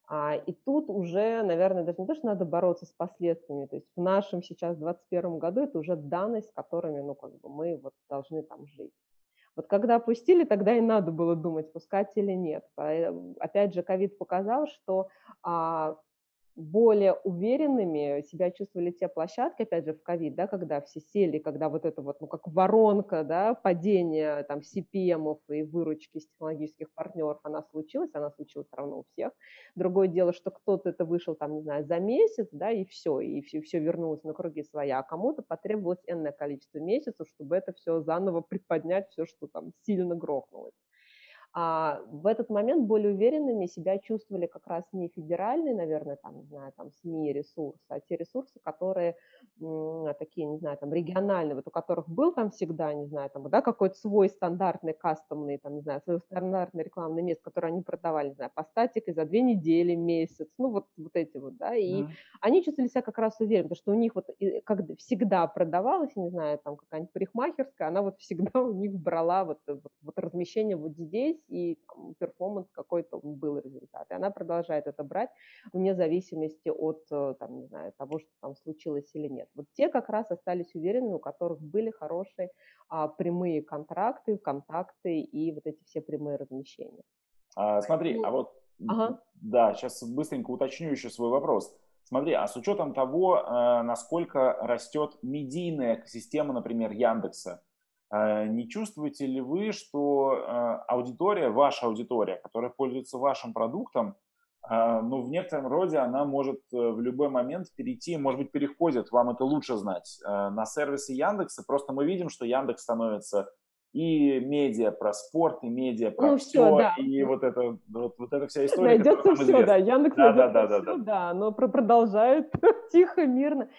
А, и тут уже, наверное, даже не то, что надо бороться с последствиями, то есть в нашем сейчас 21 году это уже данность, с которыми, ну, как бы мы вот должны там жить. Вот когда опустили, тогда и надо было думать, пускать или нет. Опять же, ковид показал, что а, более уверенными себя чувствовали те площадки, опять же, в ковид, да, когда все сели, когда вот это вот, ну, как воронка, да, падение там CPM и выручки с технологических партнеров, она случилась, она случилась равно у всех. Другое дело, что кто-то это вышел, там, не знаю, за месяц, да, и все, и все, все вернулось на круги своя, а кому-то потребовалось энное количество месяцев, чтобы это все заново приподнять, все, что там сильно грохнулось. А в этот момент более уверенными себя чувствовали как раз не федеральные, наверное, там, не знаю, там СМИ ресурсы, а те ресурсы, которые такие, не знаю, там региональные, вот у которых был там всегда, не знаю, там, да, какой-то свой стандартный кастомный, там, не знаю, свой стандартный рекламный место, который они продавали, не знаю, по статике за две недели, месяц, ну вот, вот эти вот, да, и mm. они чувствовали себя как раз уверенно, потому что у них вот как всегда продавалась, не знаю, там какая-нибудь парикмахерская, она вот всегда у них брала вот, вот, вот размещение вот здесь, и там, перформанс какой-то был результат. И она продолжает это брать вне зависимости от, э, там, не знаю, того, что там случилось или нет. Вот те как раз остались уверенными, у которых были хорошие а, прямые контракты, контакты и вот эти все прямые размещения.
А, смотри, ну, а вот, ага. да, сейчас быстренько уточню еще свой вопрос. Смотри, а с учетом того, э, насколько растет медийная экосистема, например, Яндекса, не чувствуете ли вы, что а, аудитория, ваша аудитория, которая пользуется вашим продуктом, а, ну, в некотором роде она может э, в любой момент перейти, может быть, переходит, вам это лучше знать, на сервисы Яндекса. Просто мы видим, что Яндекс становится и медиа про спорт, и медиа про ну, все, все да. и вот это, вот, вот эта вся история.
Найдется все, да, Яндекс да, найдется да, да, все, да, да. да, но продолжает тихо, мирно.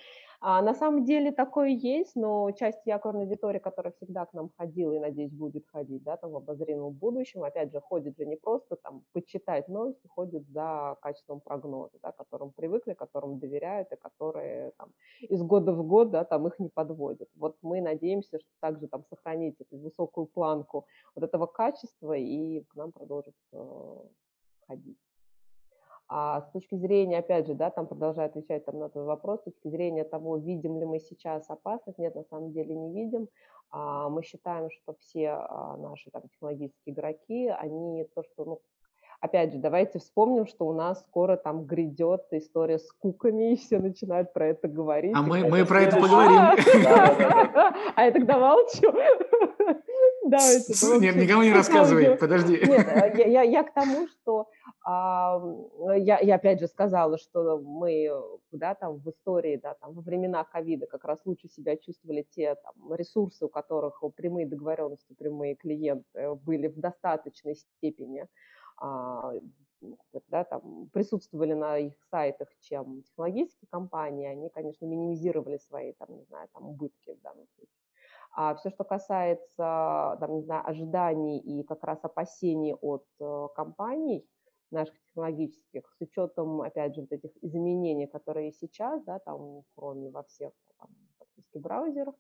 А на самом деле такое есть, но часть якорной аудитории, которая всегда к нам ходила и, надеюсь, будет ходить, да, там в обозримом будущем, опять же, ходит же не просто там почитать новости, ходит за качеством прогноза, да, которым привыкли, которым доверяют и которые там из года в год, да, там их не подводят. Вот мы надеемся, что также там сохранить эту высокую планку вот этого качества и к нам продолжит э, ходить. А с точки зрения, опять же, да, там продолжаю отвечать там, на твой вопрос, с точки зрения того, видим ли мы сейчас опасность, нет, на самом деле не видим. А, мы считаем, что все а, наши там, технологические игроки, они то, что, ну, опять же, давайте вспомним, что у нас скоро там грядет история с куками, и все начинают про это говорить.
А мы, мы про это поговорим.
А я тогда молчу.
Нет, никому не рассказывай, подожди.
Нет, я к тому, что а, я, я опять же сказала, что мы, да, там в истории, да, там во времена ковида как раз лучше себя чувствовали те там, ресурсы, у которых прямые договоренности, прямые клиенты были в достаточной степени а, да, там, присутствовали на их сайтах, чем технологические компании, они, конечно, минимизировали свои, там, не знаю, там, убытки в данном случае. А все, что касается, там, не знаю, ожиданий и как раз опасений от э, компаний, наших технологических, с учетом, опять же, вот этих изменений, которые сейчас, да, там, кроме во всех там, браузерах,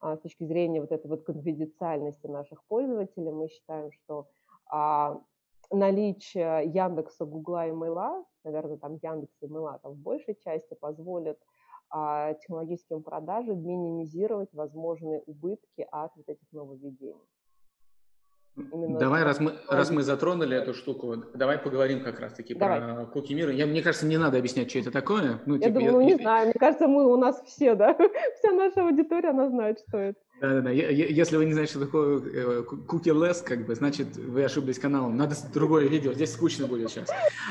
а, с точки зрения вот этой вот конфиденциальности наших пользователей, мы считаем, что а, наличие Яндекса, Гугла и Мейла, наверное, там Яндекс и Мейла там в большей части позволит а, технологическим продажам минимизировать возможные убытки от вот этих нововведений.
Именно давай, раз мы, раз мы затронули эту штуку, давай поговорим как раз-таки про куки мира. Я, мне кажется, не надо объяснять, что это такое.
Ну, я типа, думаю, я, не знаю. Мне кажется, мы у нас все, да, вся наша аудитория, она знает, что это.
Да-да-да. Если вы не знаете, что такое э, cookie-less, как бы, значит, вы ошиблись каналом. Надо другое видео, здесь скучно будет сейчас.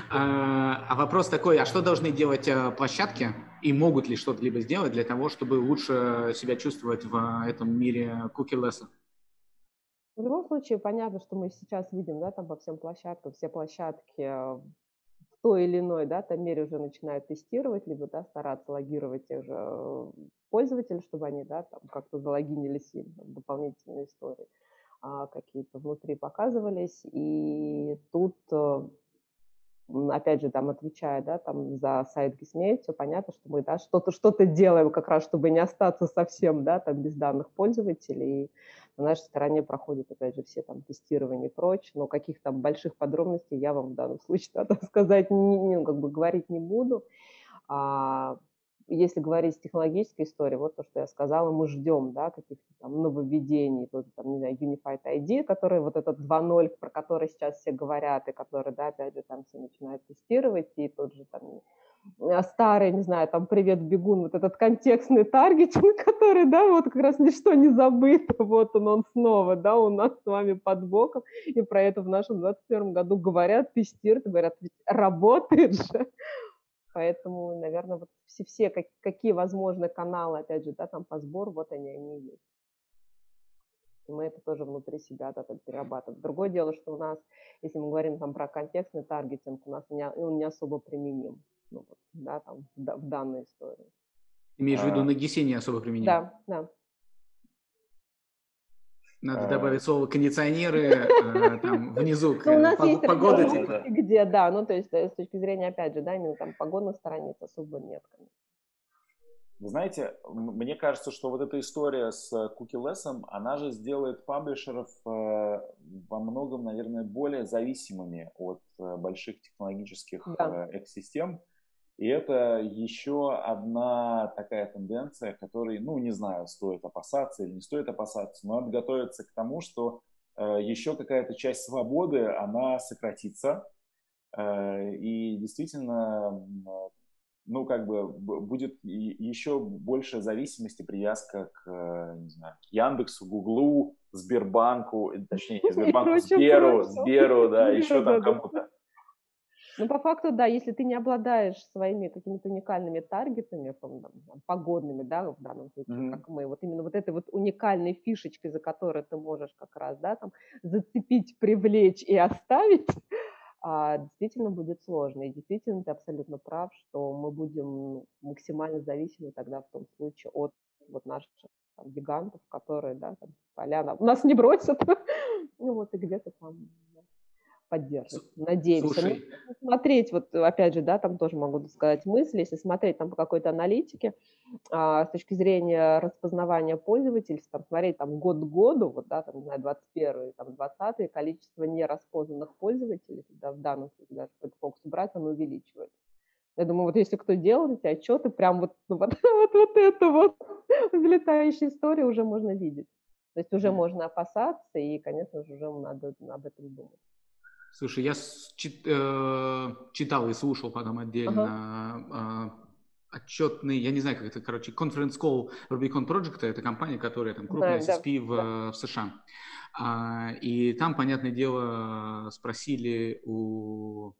А, а вопрос такой, а что должны делать э, площадки и могут ли что-то либо сделать для того, чтобы лучше себя чувствовать в этом мире cookie-less?
В любом случае, понятно, что мы сейчас видим, да, там по всем площадкам, все площадки в той или иной, да, там мере уже начинают тестировать, либо, да, стараться логировать тех же э, пользователей, чтобы они, да, там как-то залогинились и там, дополнительные истории а, какие-то внутри показывались. И тут э, опять же, там, отвечая, да, там, за сайт Гисмейт, все понятно, что мы, да, что-то, что-то делаем как раз, чтобы не остаться совсем, да, там, без данных пользователей. На нашей стороне проходят, опять же, все там тестирования и прочее, но каких там больших подробностей я вам в данном случае, надо сказать, не, не, как бы говорить не буду. А, если говорить с технологической историей, вот то, что я сказала, мы ждем да, каких-то там нововведений, тоже там, не знаю, Unified ID, который вот этот 2.0, про который сейчас все говорят, и который, да, опять же, там все начинают тестировать, и тот же там старый, не знаю, там «Привет, бегун», вот этот контекстный таргетинг, который, да, вот как раз ничто не забыто, вот он, он снова, да, у нас с вами под боком, и про это в нашем 21 году говорят, тестируют, говорят, ведь работает же, Поэтому, наверное, вот все, все как, какие возможны каналы, опять же, да, там по сбору, вот они, они есть. Мы это тоже внутри себя да, там, перерабатываем. Другое дело, что у нас, если мы говорим там про контекстный таргетинг, у нас не, он не особо применим ну, вот, да, там, в, в данной истории.
Имеешь в виду а. на GC не особо применим?
Да, да.
Надо а... добавить слово кондиционеры э, там внизу.
Ну, у нас есть погода, типа. где, да, ну то есть э, с точки зрения, опять же, да, именно там погодных страниц особо нет.
Вы знаете, мне кажется, что вот эта история с cookie-less, она же сделает паблишеров э, во многом, наверное, более зависимыми от больших технологических да. И это еще одна такая тенденция, которой, ну, не знаю, стоит опасаться или не стоит опасаться, но надо готовиться к тому, что э, еще какая-то часть свободы, она сократится, э, и действительно, ну, как бы будет еще больше зависимости, привязка к, э, не знаю, к Яндексу, Гуглу, Сбербанку, точнее, не Сбербанку, Сберу, Сберу, да, еще там кому-то.
Ну, по факту, да, если ты не обладаешь своими какими-то уникальными таргетами, там, погодными, да, в данном случае, mm-hmm. как мы, вот именно вот этой вот уникальной фишечкой, за которой ты можешь как раз, да, там, зацепить, привлечь и оставить, а, действительно будет сложно. И действительно ты абсолютно прав, что мы будем максимально зависимы тогда в том случае от вот наших там, гигантов, которые, да, там, поля нас не бросят, ну вот и где-то там поддержит. Слушай. Ну, смотреть, вот опять же, да, там тоже могу сказать мысли, если смотреть там по какой-то аналитике, а, с точки зрения распознавания пользователей, там, смотреть там год к году, вот, да, там, не знаю, 21 там, 20 количество нераспознанных пользователей, да, в данном случае, даже какой-то фокус брать, оно увеличивается. Я думаю, вот если кто делает эти отчеты, прям вот, ну, вот, вот, вот это вот взлетающая история уже можно видеть. То есть уже можно опасаться, и, конечно же, уже надо об этом думать.
Слушай, я чит, э, читал и слушал потом отдельно ага. э, отчетный, я не знаю, как это, короче, conference call Rubicon Project, это компания, которая там крупная да, SSP да, в, да. в США. А, и там, понятное дело, спросили у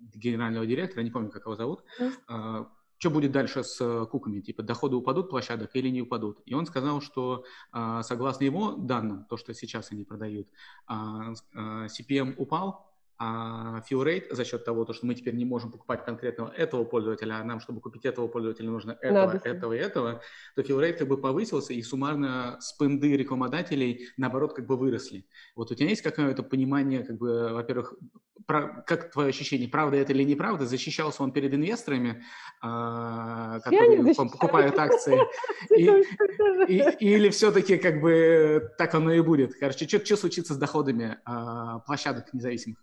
генерального директора, не помню, как его зовут, mm что будет дальше с куками, типа доходы упадут площадок или не упадут. И он сказал, что согласно его данным, то, что сейчас они продают, CPM упал, а fill rate за счет того, что мы теперь не можем покупать конкретного этого пользователя, а нам, чтобы купить этого пользователя, нужно этого, Надо. этого и этого, то fill rate как бы повысился, и суммарно спенды рекламодателей, наоборот, как бы выросли. Вот у тебя есть какое-то понимание, как бы, во-первых, про, как твое ощущение, правда это или неправда? Защищался он перед инвесторами, э, которые покупают акции? И, и, или все-таки как бы так оно и будет? Короче, что, что случится с доходами э, площадок независимых?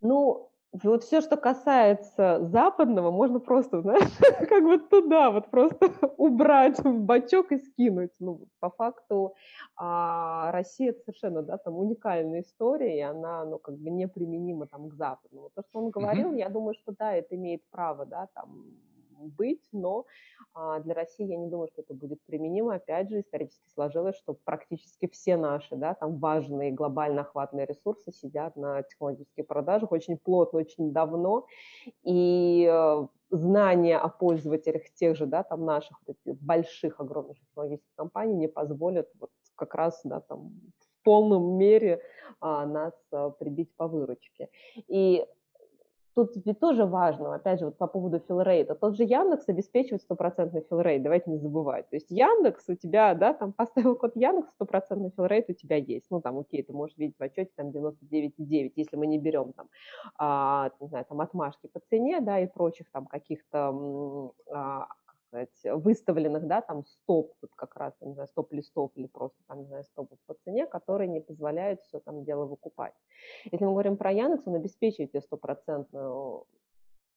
Ну, вот все, что касается западного, можно просто, знаешь, как бы туда вот просто убрать в бачок и скинуть. Ну, по факту а, Россия это совершенно, да, там уникальная история, и она, ну, как бы неприменима там к западному. То, что он говорил, mm-hmm. я думаю, что да, это имеет право, да, там быть, но а, для России я не думаю, что это будет применимо. Опять же, исторически сложилось, что практически все наши, да, там важные глобально охватные ресурсы сидят на технологических продажах очень плотно, очень давно, и э, знания о пользователях тех же, да, там наших больших, огромных технологических компаний не позволят вот как раз, да, там полном мере а, нас а, прибить по выручке. И тут ведь тоже важно, опять же, вот по поводу филрейта. Тот же Яндекс обеспечивает стопроцентный филрейт, давайте не забывать. То есть Яндекс у тебя, да, там поставил код Яндекс, стопроцентный филрейт у тебя есть. Ну, там, окей, ты можешь видеть в отчете там 99,9, если мы не берем там, а, не знаю, там отмашки по цене, да, и прочих там каких-то а, сказать, выставленных, да, там стоп, вот как раз, не знаю, стоп-листов или просто, там, не знаю, стопов по цене, которые не позволяют все там дело выкупать. Если мы говорим про Яндекс, он обеспечивает тебе стопроцентную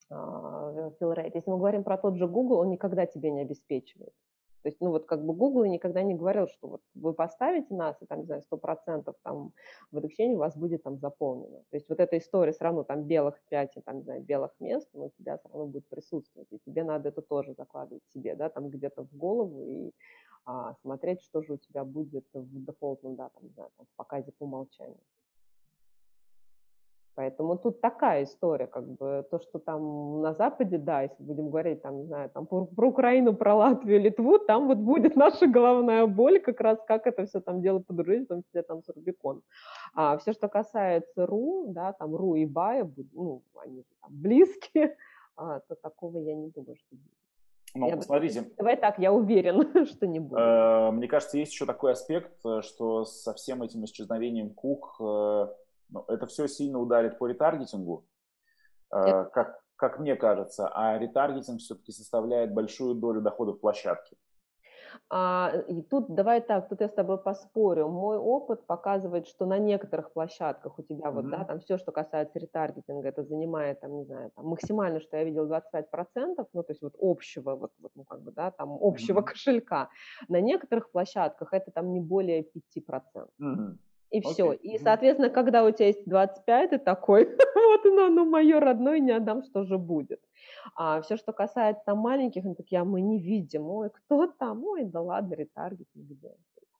филрейт. Если мы говорим про тот же Google, он никогда тебе не обеспечивает. То есть, ну вот как бы Google никогда не говорил, что вот вы поставите нас, и там, не знаю, 100% там в обучении у вас будет там заполнено. То есть вот эта история все равно там белых 5, там, не знаю, белых мест, но у тебя все равно будет присутствовать. И тебе надо это тоже закладывать себе, да, там где-то в голову и а, смотреть, что же у тебя будет в дефолтном, да, там, не знаю, там, в показе по умолчанию. Поэтому тут такая история, как бы то, что там на Западе, да, если будем говорить, там, не знаю, там про, про Украину, про Латвию, Литву, там вот будет наша головная боль, как раз как это все там дело подружить, в том числе там с Рубиконом. А все, что касается РУ, да, там РУ и Бая, ну, они же там близкие, а, то такого я не думаю, что будет.
Ну, я смотрите.
Давай так, я уверен, что не будет.
Э, мне кажется, есть еще такой аспект, э, что со всем этим исчезновением кук э, ну, это все сильно ударит по ретаргетингу, э, как, как мне кажется, а ретаргетинг все-таки составляет большую долю доходов площадки.
А, и тут давай так, тут я с тобой поспорю. Мой опыт показывает, что на некоторых площадках у тебя mm-hmm. вот, да, там все, что касается ретаргетинга, это занимает, там, не знаю, там, максимально, что я видел, 25%, ну, то есть вот общего, вот, вот ну, как бы, да, там, общего mm-hmm. кошелька. На некоторых площадках это там не более 5%. Mm-hmm. И okay. все. И, соответственно, когда у тебя есть 25, ты такой, вот оно, ну, мое родное, не отдам, что же будет. А все, что касается там маленьких, ну, такие, а мы не видим, ой, кто там, ой, да ладно, ретаргет, где.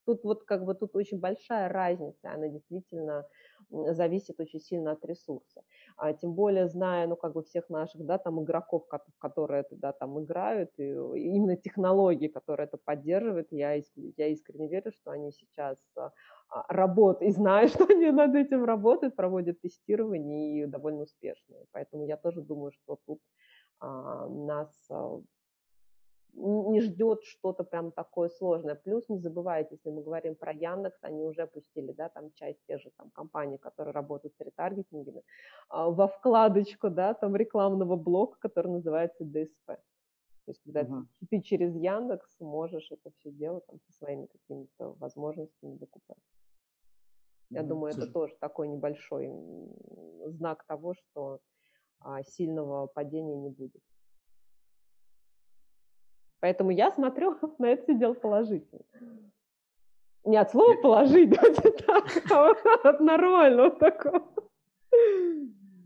Тут вот как бы тут очень большая разница, она действительно зависит очень сильно от ресурса. А тем более, зная, ну, как бы всех наших, да, там игроков, которые это, да, там играют, и именно технологии, которые это поддерживают, я, я искренне верю, что они сейчас а, а, работ и знаю, что они над этим работают, проводят тестирование и довольно успешные. Поэтому я тоже думаю, что тут а, нас а, не ждет что-то прям такое сложное. Плюс не забывайте, если мы говорим про Яндекс, они уже пустили, да, там часть тех же там компаний, которые работают с ретаргетингами, а, во вкладочку, да, там рекламного блока, который называется DSP. То есть, когда uh-huh. ты через Яндекс можешь это все делать там, со своими какими-то возможностями докупать. Я uh-huh. думаю, это тоже такой небольшой знак того, что а, сильного падения не будет. Поэтому я смотрю на это все дело положительно. Не от слова положить, давайте так, а от нормального такого.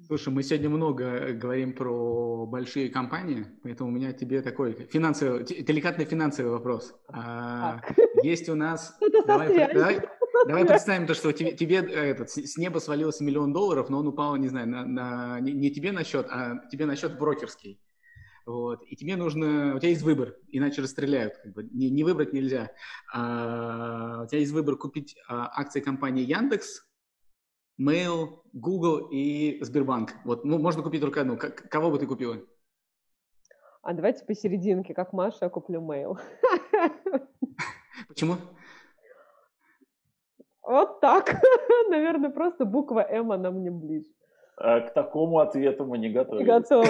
Слушай, мы сегодня много э, говорим про большие компании, поэтому у меня тебе такой финансовый, деликатный финансовый вопрос. А, есть у нас... Давай, давай, давай представим то, что тебе, тебе э, этот, с неба свалился миллион долларов, но он упал, не знаю, на, на, не, не тебе на счет, а тебе на счет брокерский. Вот, и тебе нужно, у тебя есть выбор, иначе расстреляют, как бы, не, не выбрать нельзя. А, у тебя есть выбор купить а, акции компании Яндекс, Mail, Google и Сбербанк. Вот, ну, можно купить только одну. К- кого бы ты купила?
А давайте посерединке, как Маша, я куплю Mail.
Почему?
Вот так. Наверное, просто буква М, она мне ближе.
А к такому ответу мы не готовы. Не
готовы.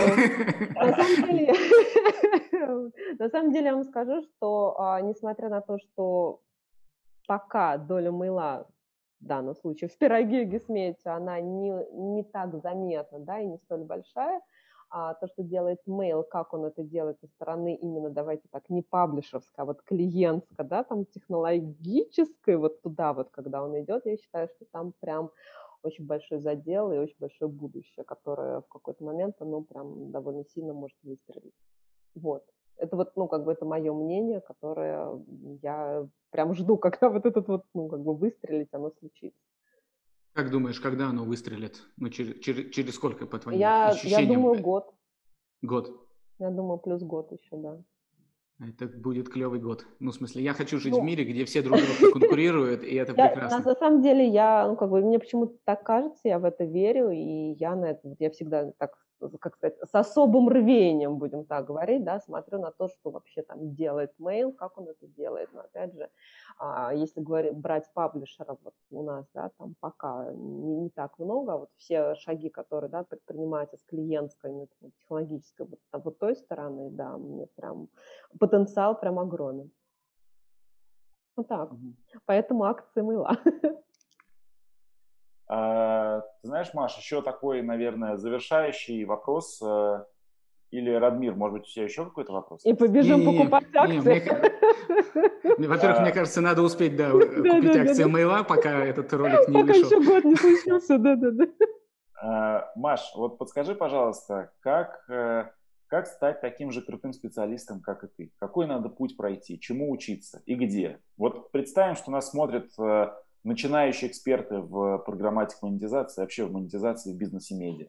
На самом деле, на самом деле я вам скажу, что а, несмотря на то, что пока доля мыла в данном случае в пироге Гесмете, она не, не так заметна, да, и не столь большая, а то, что делает mail, как он это делает со стороны именно, давайте так, не паблишерской, а вот клиентской, да, там технологической, вот туда вот, когда он идет, я считаю, что там прям очень большой задел и очень большое будущее, которое в какой-то момент, оно прям довольно сильно может выстрелить. Вот. Это вот, ну, как бы это мое мнение, которое я прям жду, когда вот этот вот, ну, как бы выстрелить, оно случится.
Как думаешь, когда оно выстрелит? Ну, через, через, через сколько, по твоим
я,
ощущениям?
Я думаю, год.
Год?
Я думаю, плюс год еще, да.
Это будет клевый год. Ну, в смысле, я хочу жить ну, в мире, где все друг друга конкурируют, и это прекрасно.
На, на самом деле, я, ну, как бы, мне почему-то так кажется, я в это верю, и я на это, я всегда так как сказать, с особым рвением, будем так говорить, да, смотрю на то, что вообще там делает Mail, как он это делает. Но опять же, а, если говорить, брать паблишера, вот у нас, да, там пока не, не так много, а вот все шаги, которые, да, предпринимаются с клиентской, ну, технологической, вот, вот той стороны, да, мне прям потенциал прям огромен. Вот так. Mm-hmm. Поэтому акции мыла.
А, ты знаешь, Маш, еще такой, наверное, завершающий вопрос. Э, или, Радмир, может быть, у тебя еще какой-то вопрос?
И побежим не, покупать акции.
Не, во-первых, мне кажется, надо успеть да, купить акции Мейла, пока этот ролик не
вышел. Пока еще год не случился, да-да-да.
А, Маш, вот подскажи, пожалуйста, как, э, как стать таким же крутым специалистом, как и ты? Какой надо путь пройти? Чему учиться? И где? Вот представим, что нас смотрят э, начинающие эксперты в программатике монетизации, вообще в монетизации в бизнесе медиа?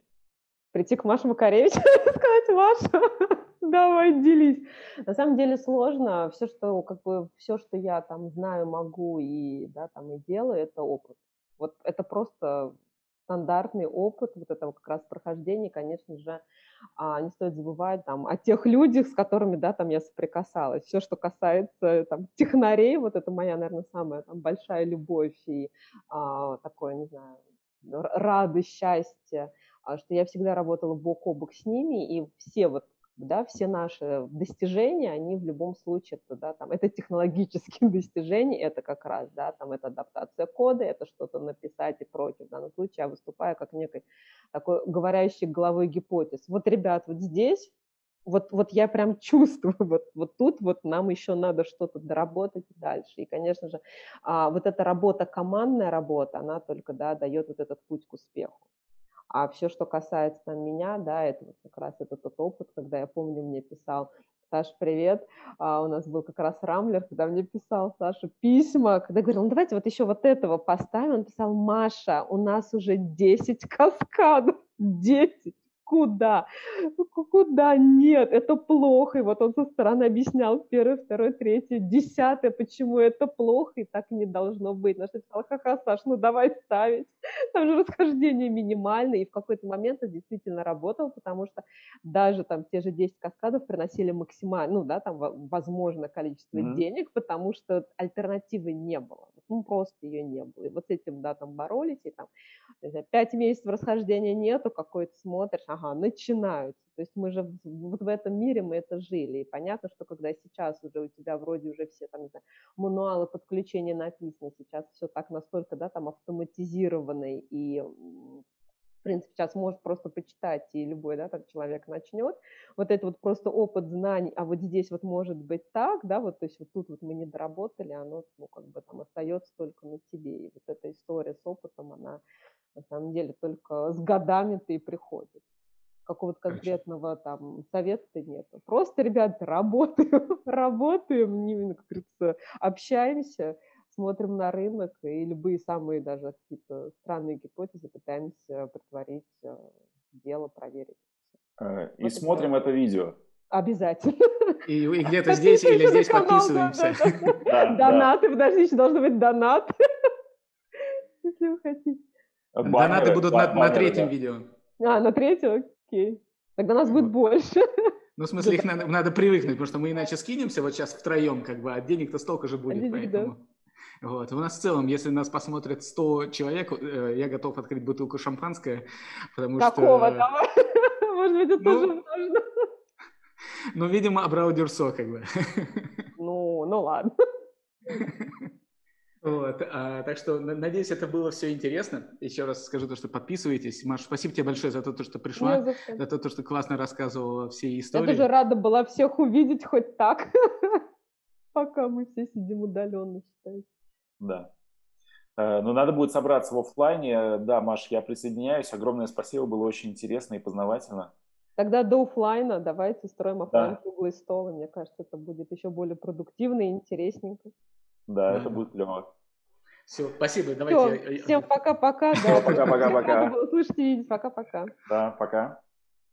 Прийти к Маше Макаревич и сказать, Маша, давай делись. На самом деле сложно. Все, что, как бы, все, что я там знаю, могу и, да, там, и делаю, это опыт. Вот это просто стандартный опыт вот этого как раз прохождения, конечно же, а, не стоит забывать там о тех людях, с которыми, да, там я соприкасалась. Все, что касается там технарей, вот это моя, наверное, самая там большая любовь и а, такое, не знаю, радость, счастье, а, что я всегда работала бок о бок с ними, и все вот да, все наши достижения, они в любом случае, это, да, там, это технологические достижения, это как раз, да, там, это адаптация кода, это что-то написать и прочее. В данном случае я выступаю как некой такой говорящей головой гипотез. Вот, ребят, вот здесь вот, вот я прям чувствую, вот, вот тут вот нам еще надо что-то доработать дальше. И, конечно же, а, вот эта работа, командная работа, она только да, дает вот этот путь к успеху. А все, что касается там, меня, да, это вот как раз это тот опыт, когда я помню, мне писал Саша, привет. А, у нас был как раз Рамблер, когда мне писал Саша письма, когда говорил, ну давайте вот еще вот этого поставим. Он писал, Маша, у нас уже 10 каскадов, 10 куда? Куда? Нет, это плохо. И вот он со стороны объяснял первый, второй, третий, десятый, почему это плохо, и так не должно быть. На что сказала, ха-ха, Саш, ну давай ставить. Там же расхождение минимальное. И в какой-то момент это действительно работало, потому что даже там те же 10 каскадов приносили максимально, ну да, там возможное количество mm-hmm. денег, потому что альтернативы не было. Ну, просто ее не было. И вот с этим, да, там боролись, и там, пять месяцев расхождения нету, какой-то смотришь, ага, начинаются. То есть мы же вот в этом мире мы это жили. И понятно, что когда сейчас уже у тебя вроде уже все там, не знаю, мануалы подключения написаны, сейчас все так настолько, да, там автоматизировано и в принципе, сейчас может просто почитать, и любой, да, там человек начнет. Вот это вот просто опыт знаний, а вот здесь вот может быть так, да, вот, то есть вот тут вот мы не доработали, оно, ну, как бы там остается только на тебе. И вот эта история с опытом, она на самом деле только с годами-то и приходит какого-то конкретного там совета нет. Просто, ребята, работаем, работаем, не, как говорится, общаемся, смотрим на рынок и любые самые даже какие-то странные гипотезы пытаемся притворить э, дело, проверить.
Э, и вот смотрим это, это видео.
Обязательно.
И, и где-то здесь или здесь подписываемся.
Донаты, подождите, должны быть донаты, если вы хотите.
Донаты будут на третьем видео.
А, на третьем? Окей. Тогда нас будет больше.
Ну, в смысле, их надо, надо привыкнуть, потому что мы иначе скинемся вот сейчас втроем, как бы, а денег-то столько же будет, а поэтому... Да. Вот. У нас в целом, если нас посмотрят 100 человек, э, я готов открыть бутылку шампанское, потому
Какого?
что...
Давай. Может быть, это ну, тоже можно.
Ну, видимо, Абрау Дюрсо, как бы.
Ну, ну ладно.
Вот, а, так что, надеюсь, это было все интересно. Еще раз скажу то, что подписывайтесь. Маша, спасибо тебе большое за то, что пришла, за, за то, что классно рассказывала все истории.
Я тоже рада была всех увидеть хоть так, пока мы все сидим удаленно, считайте.
Да. Э, но надо будет собраться в офлайне. Да, Маш, я присоединяюсь. Огромное спасибо, было очень интересно и познавательно.
Тогда до офлайна давайте строим офлайн да. круглый стол. И мне кажется, это будет еще более продуктивно и интересненько.
Да, это будет клево.
Все, спасибо. Давайте.
Все, всем пока-пока.
Пока-пока-пока.
Слышите, видеть. Пока-пока.
Да, пока.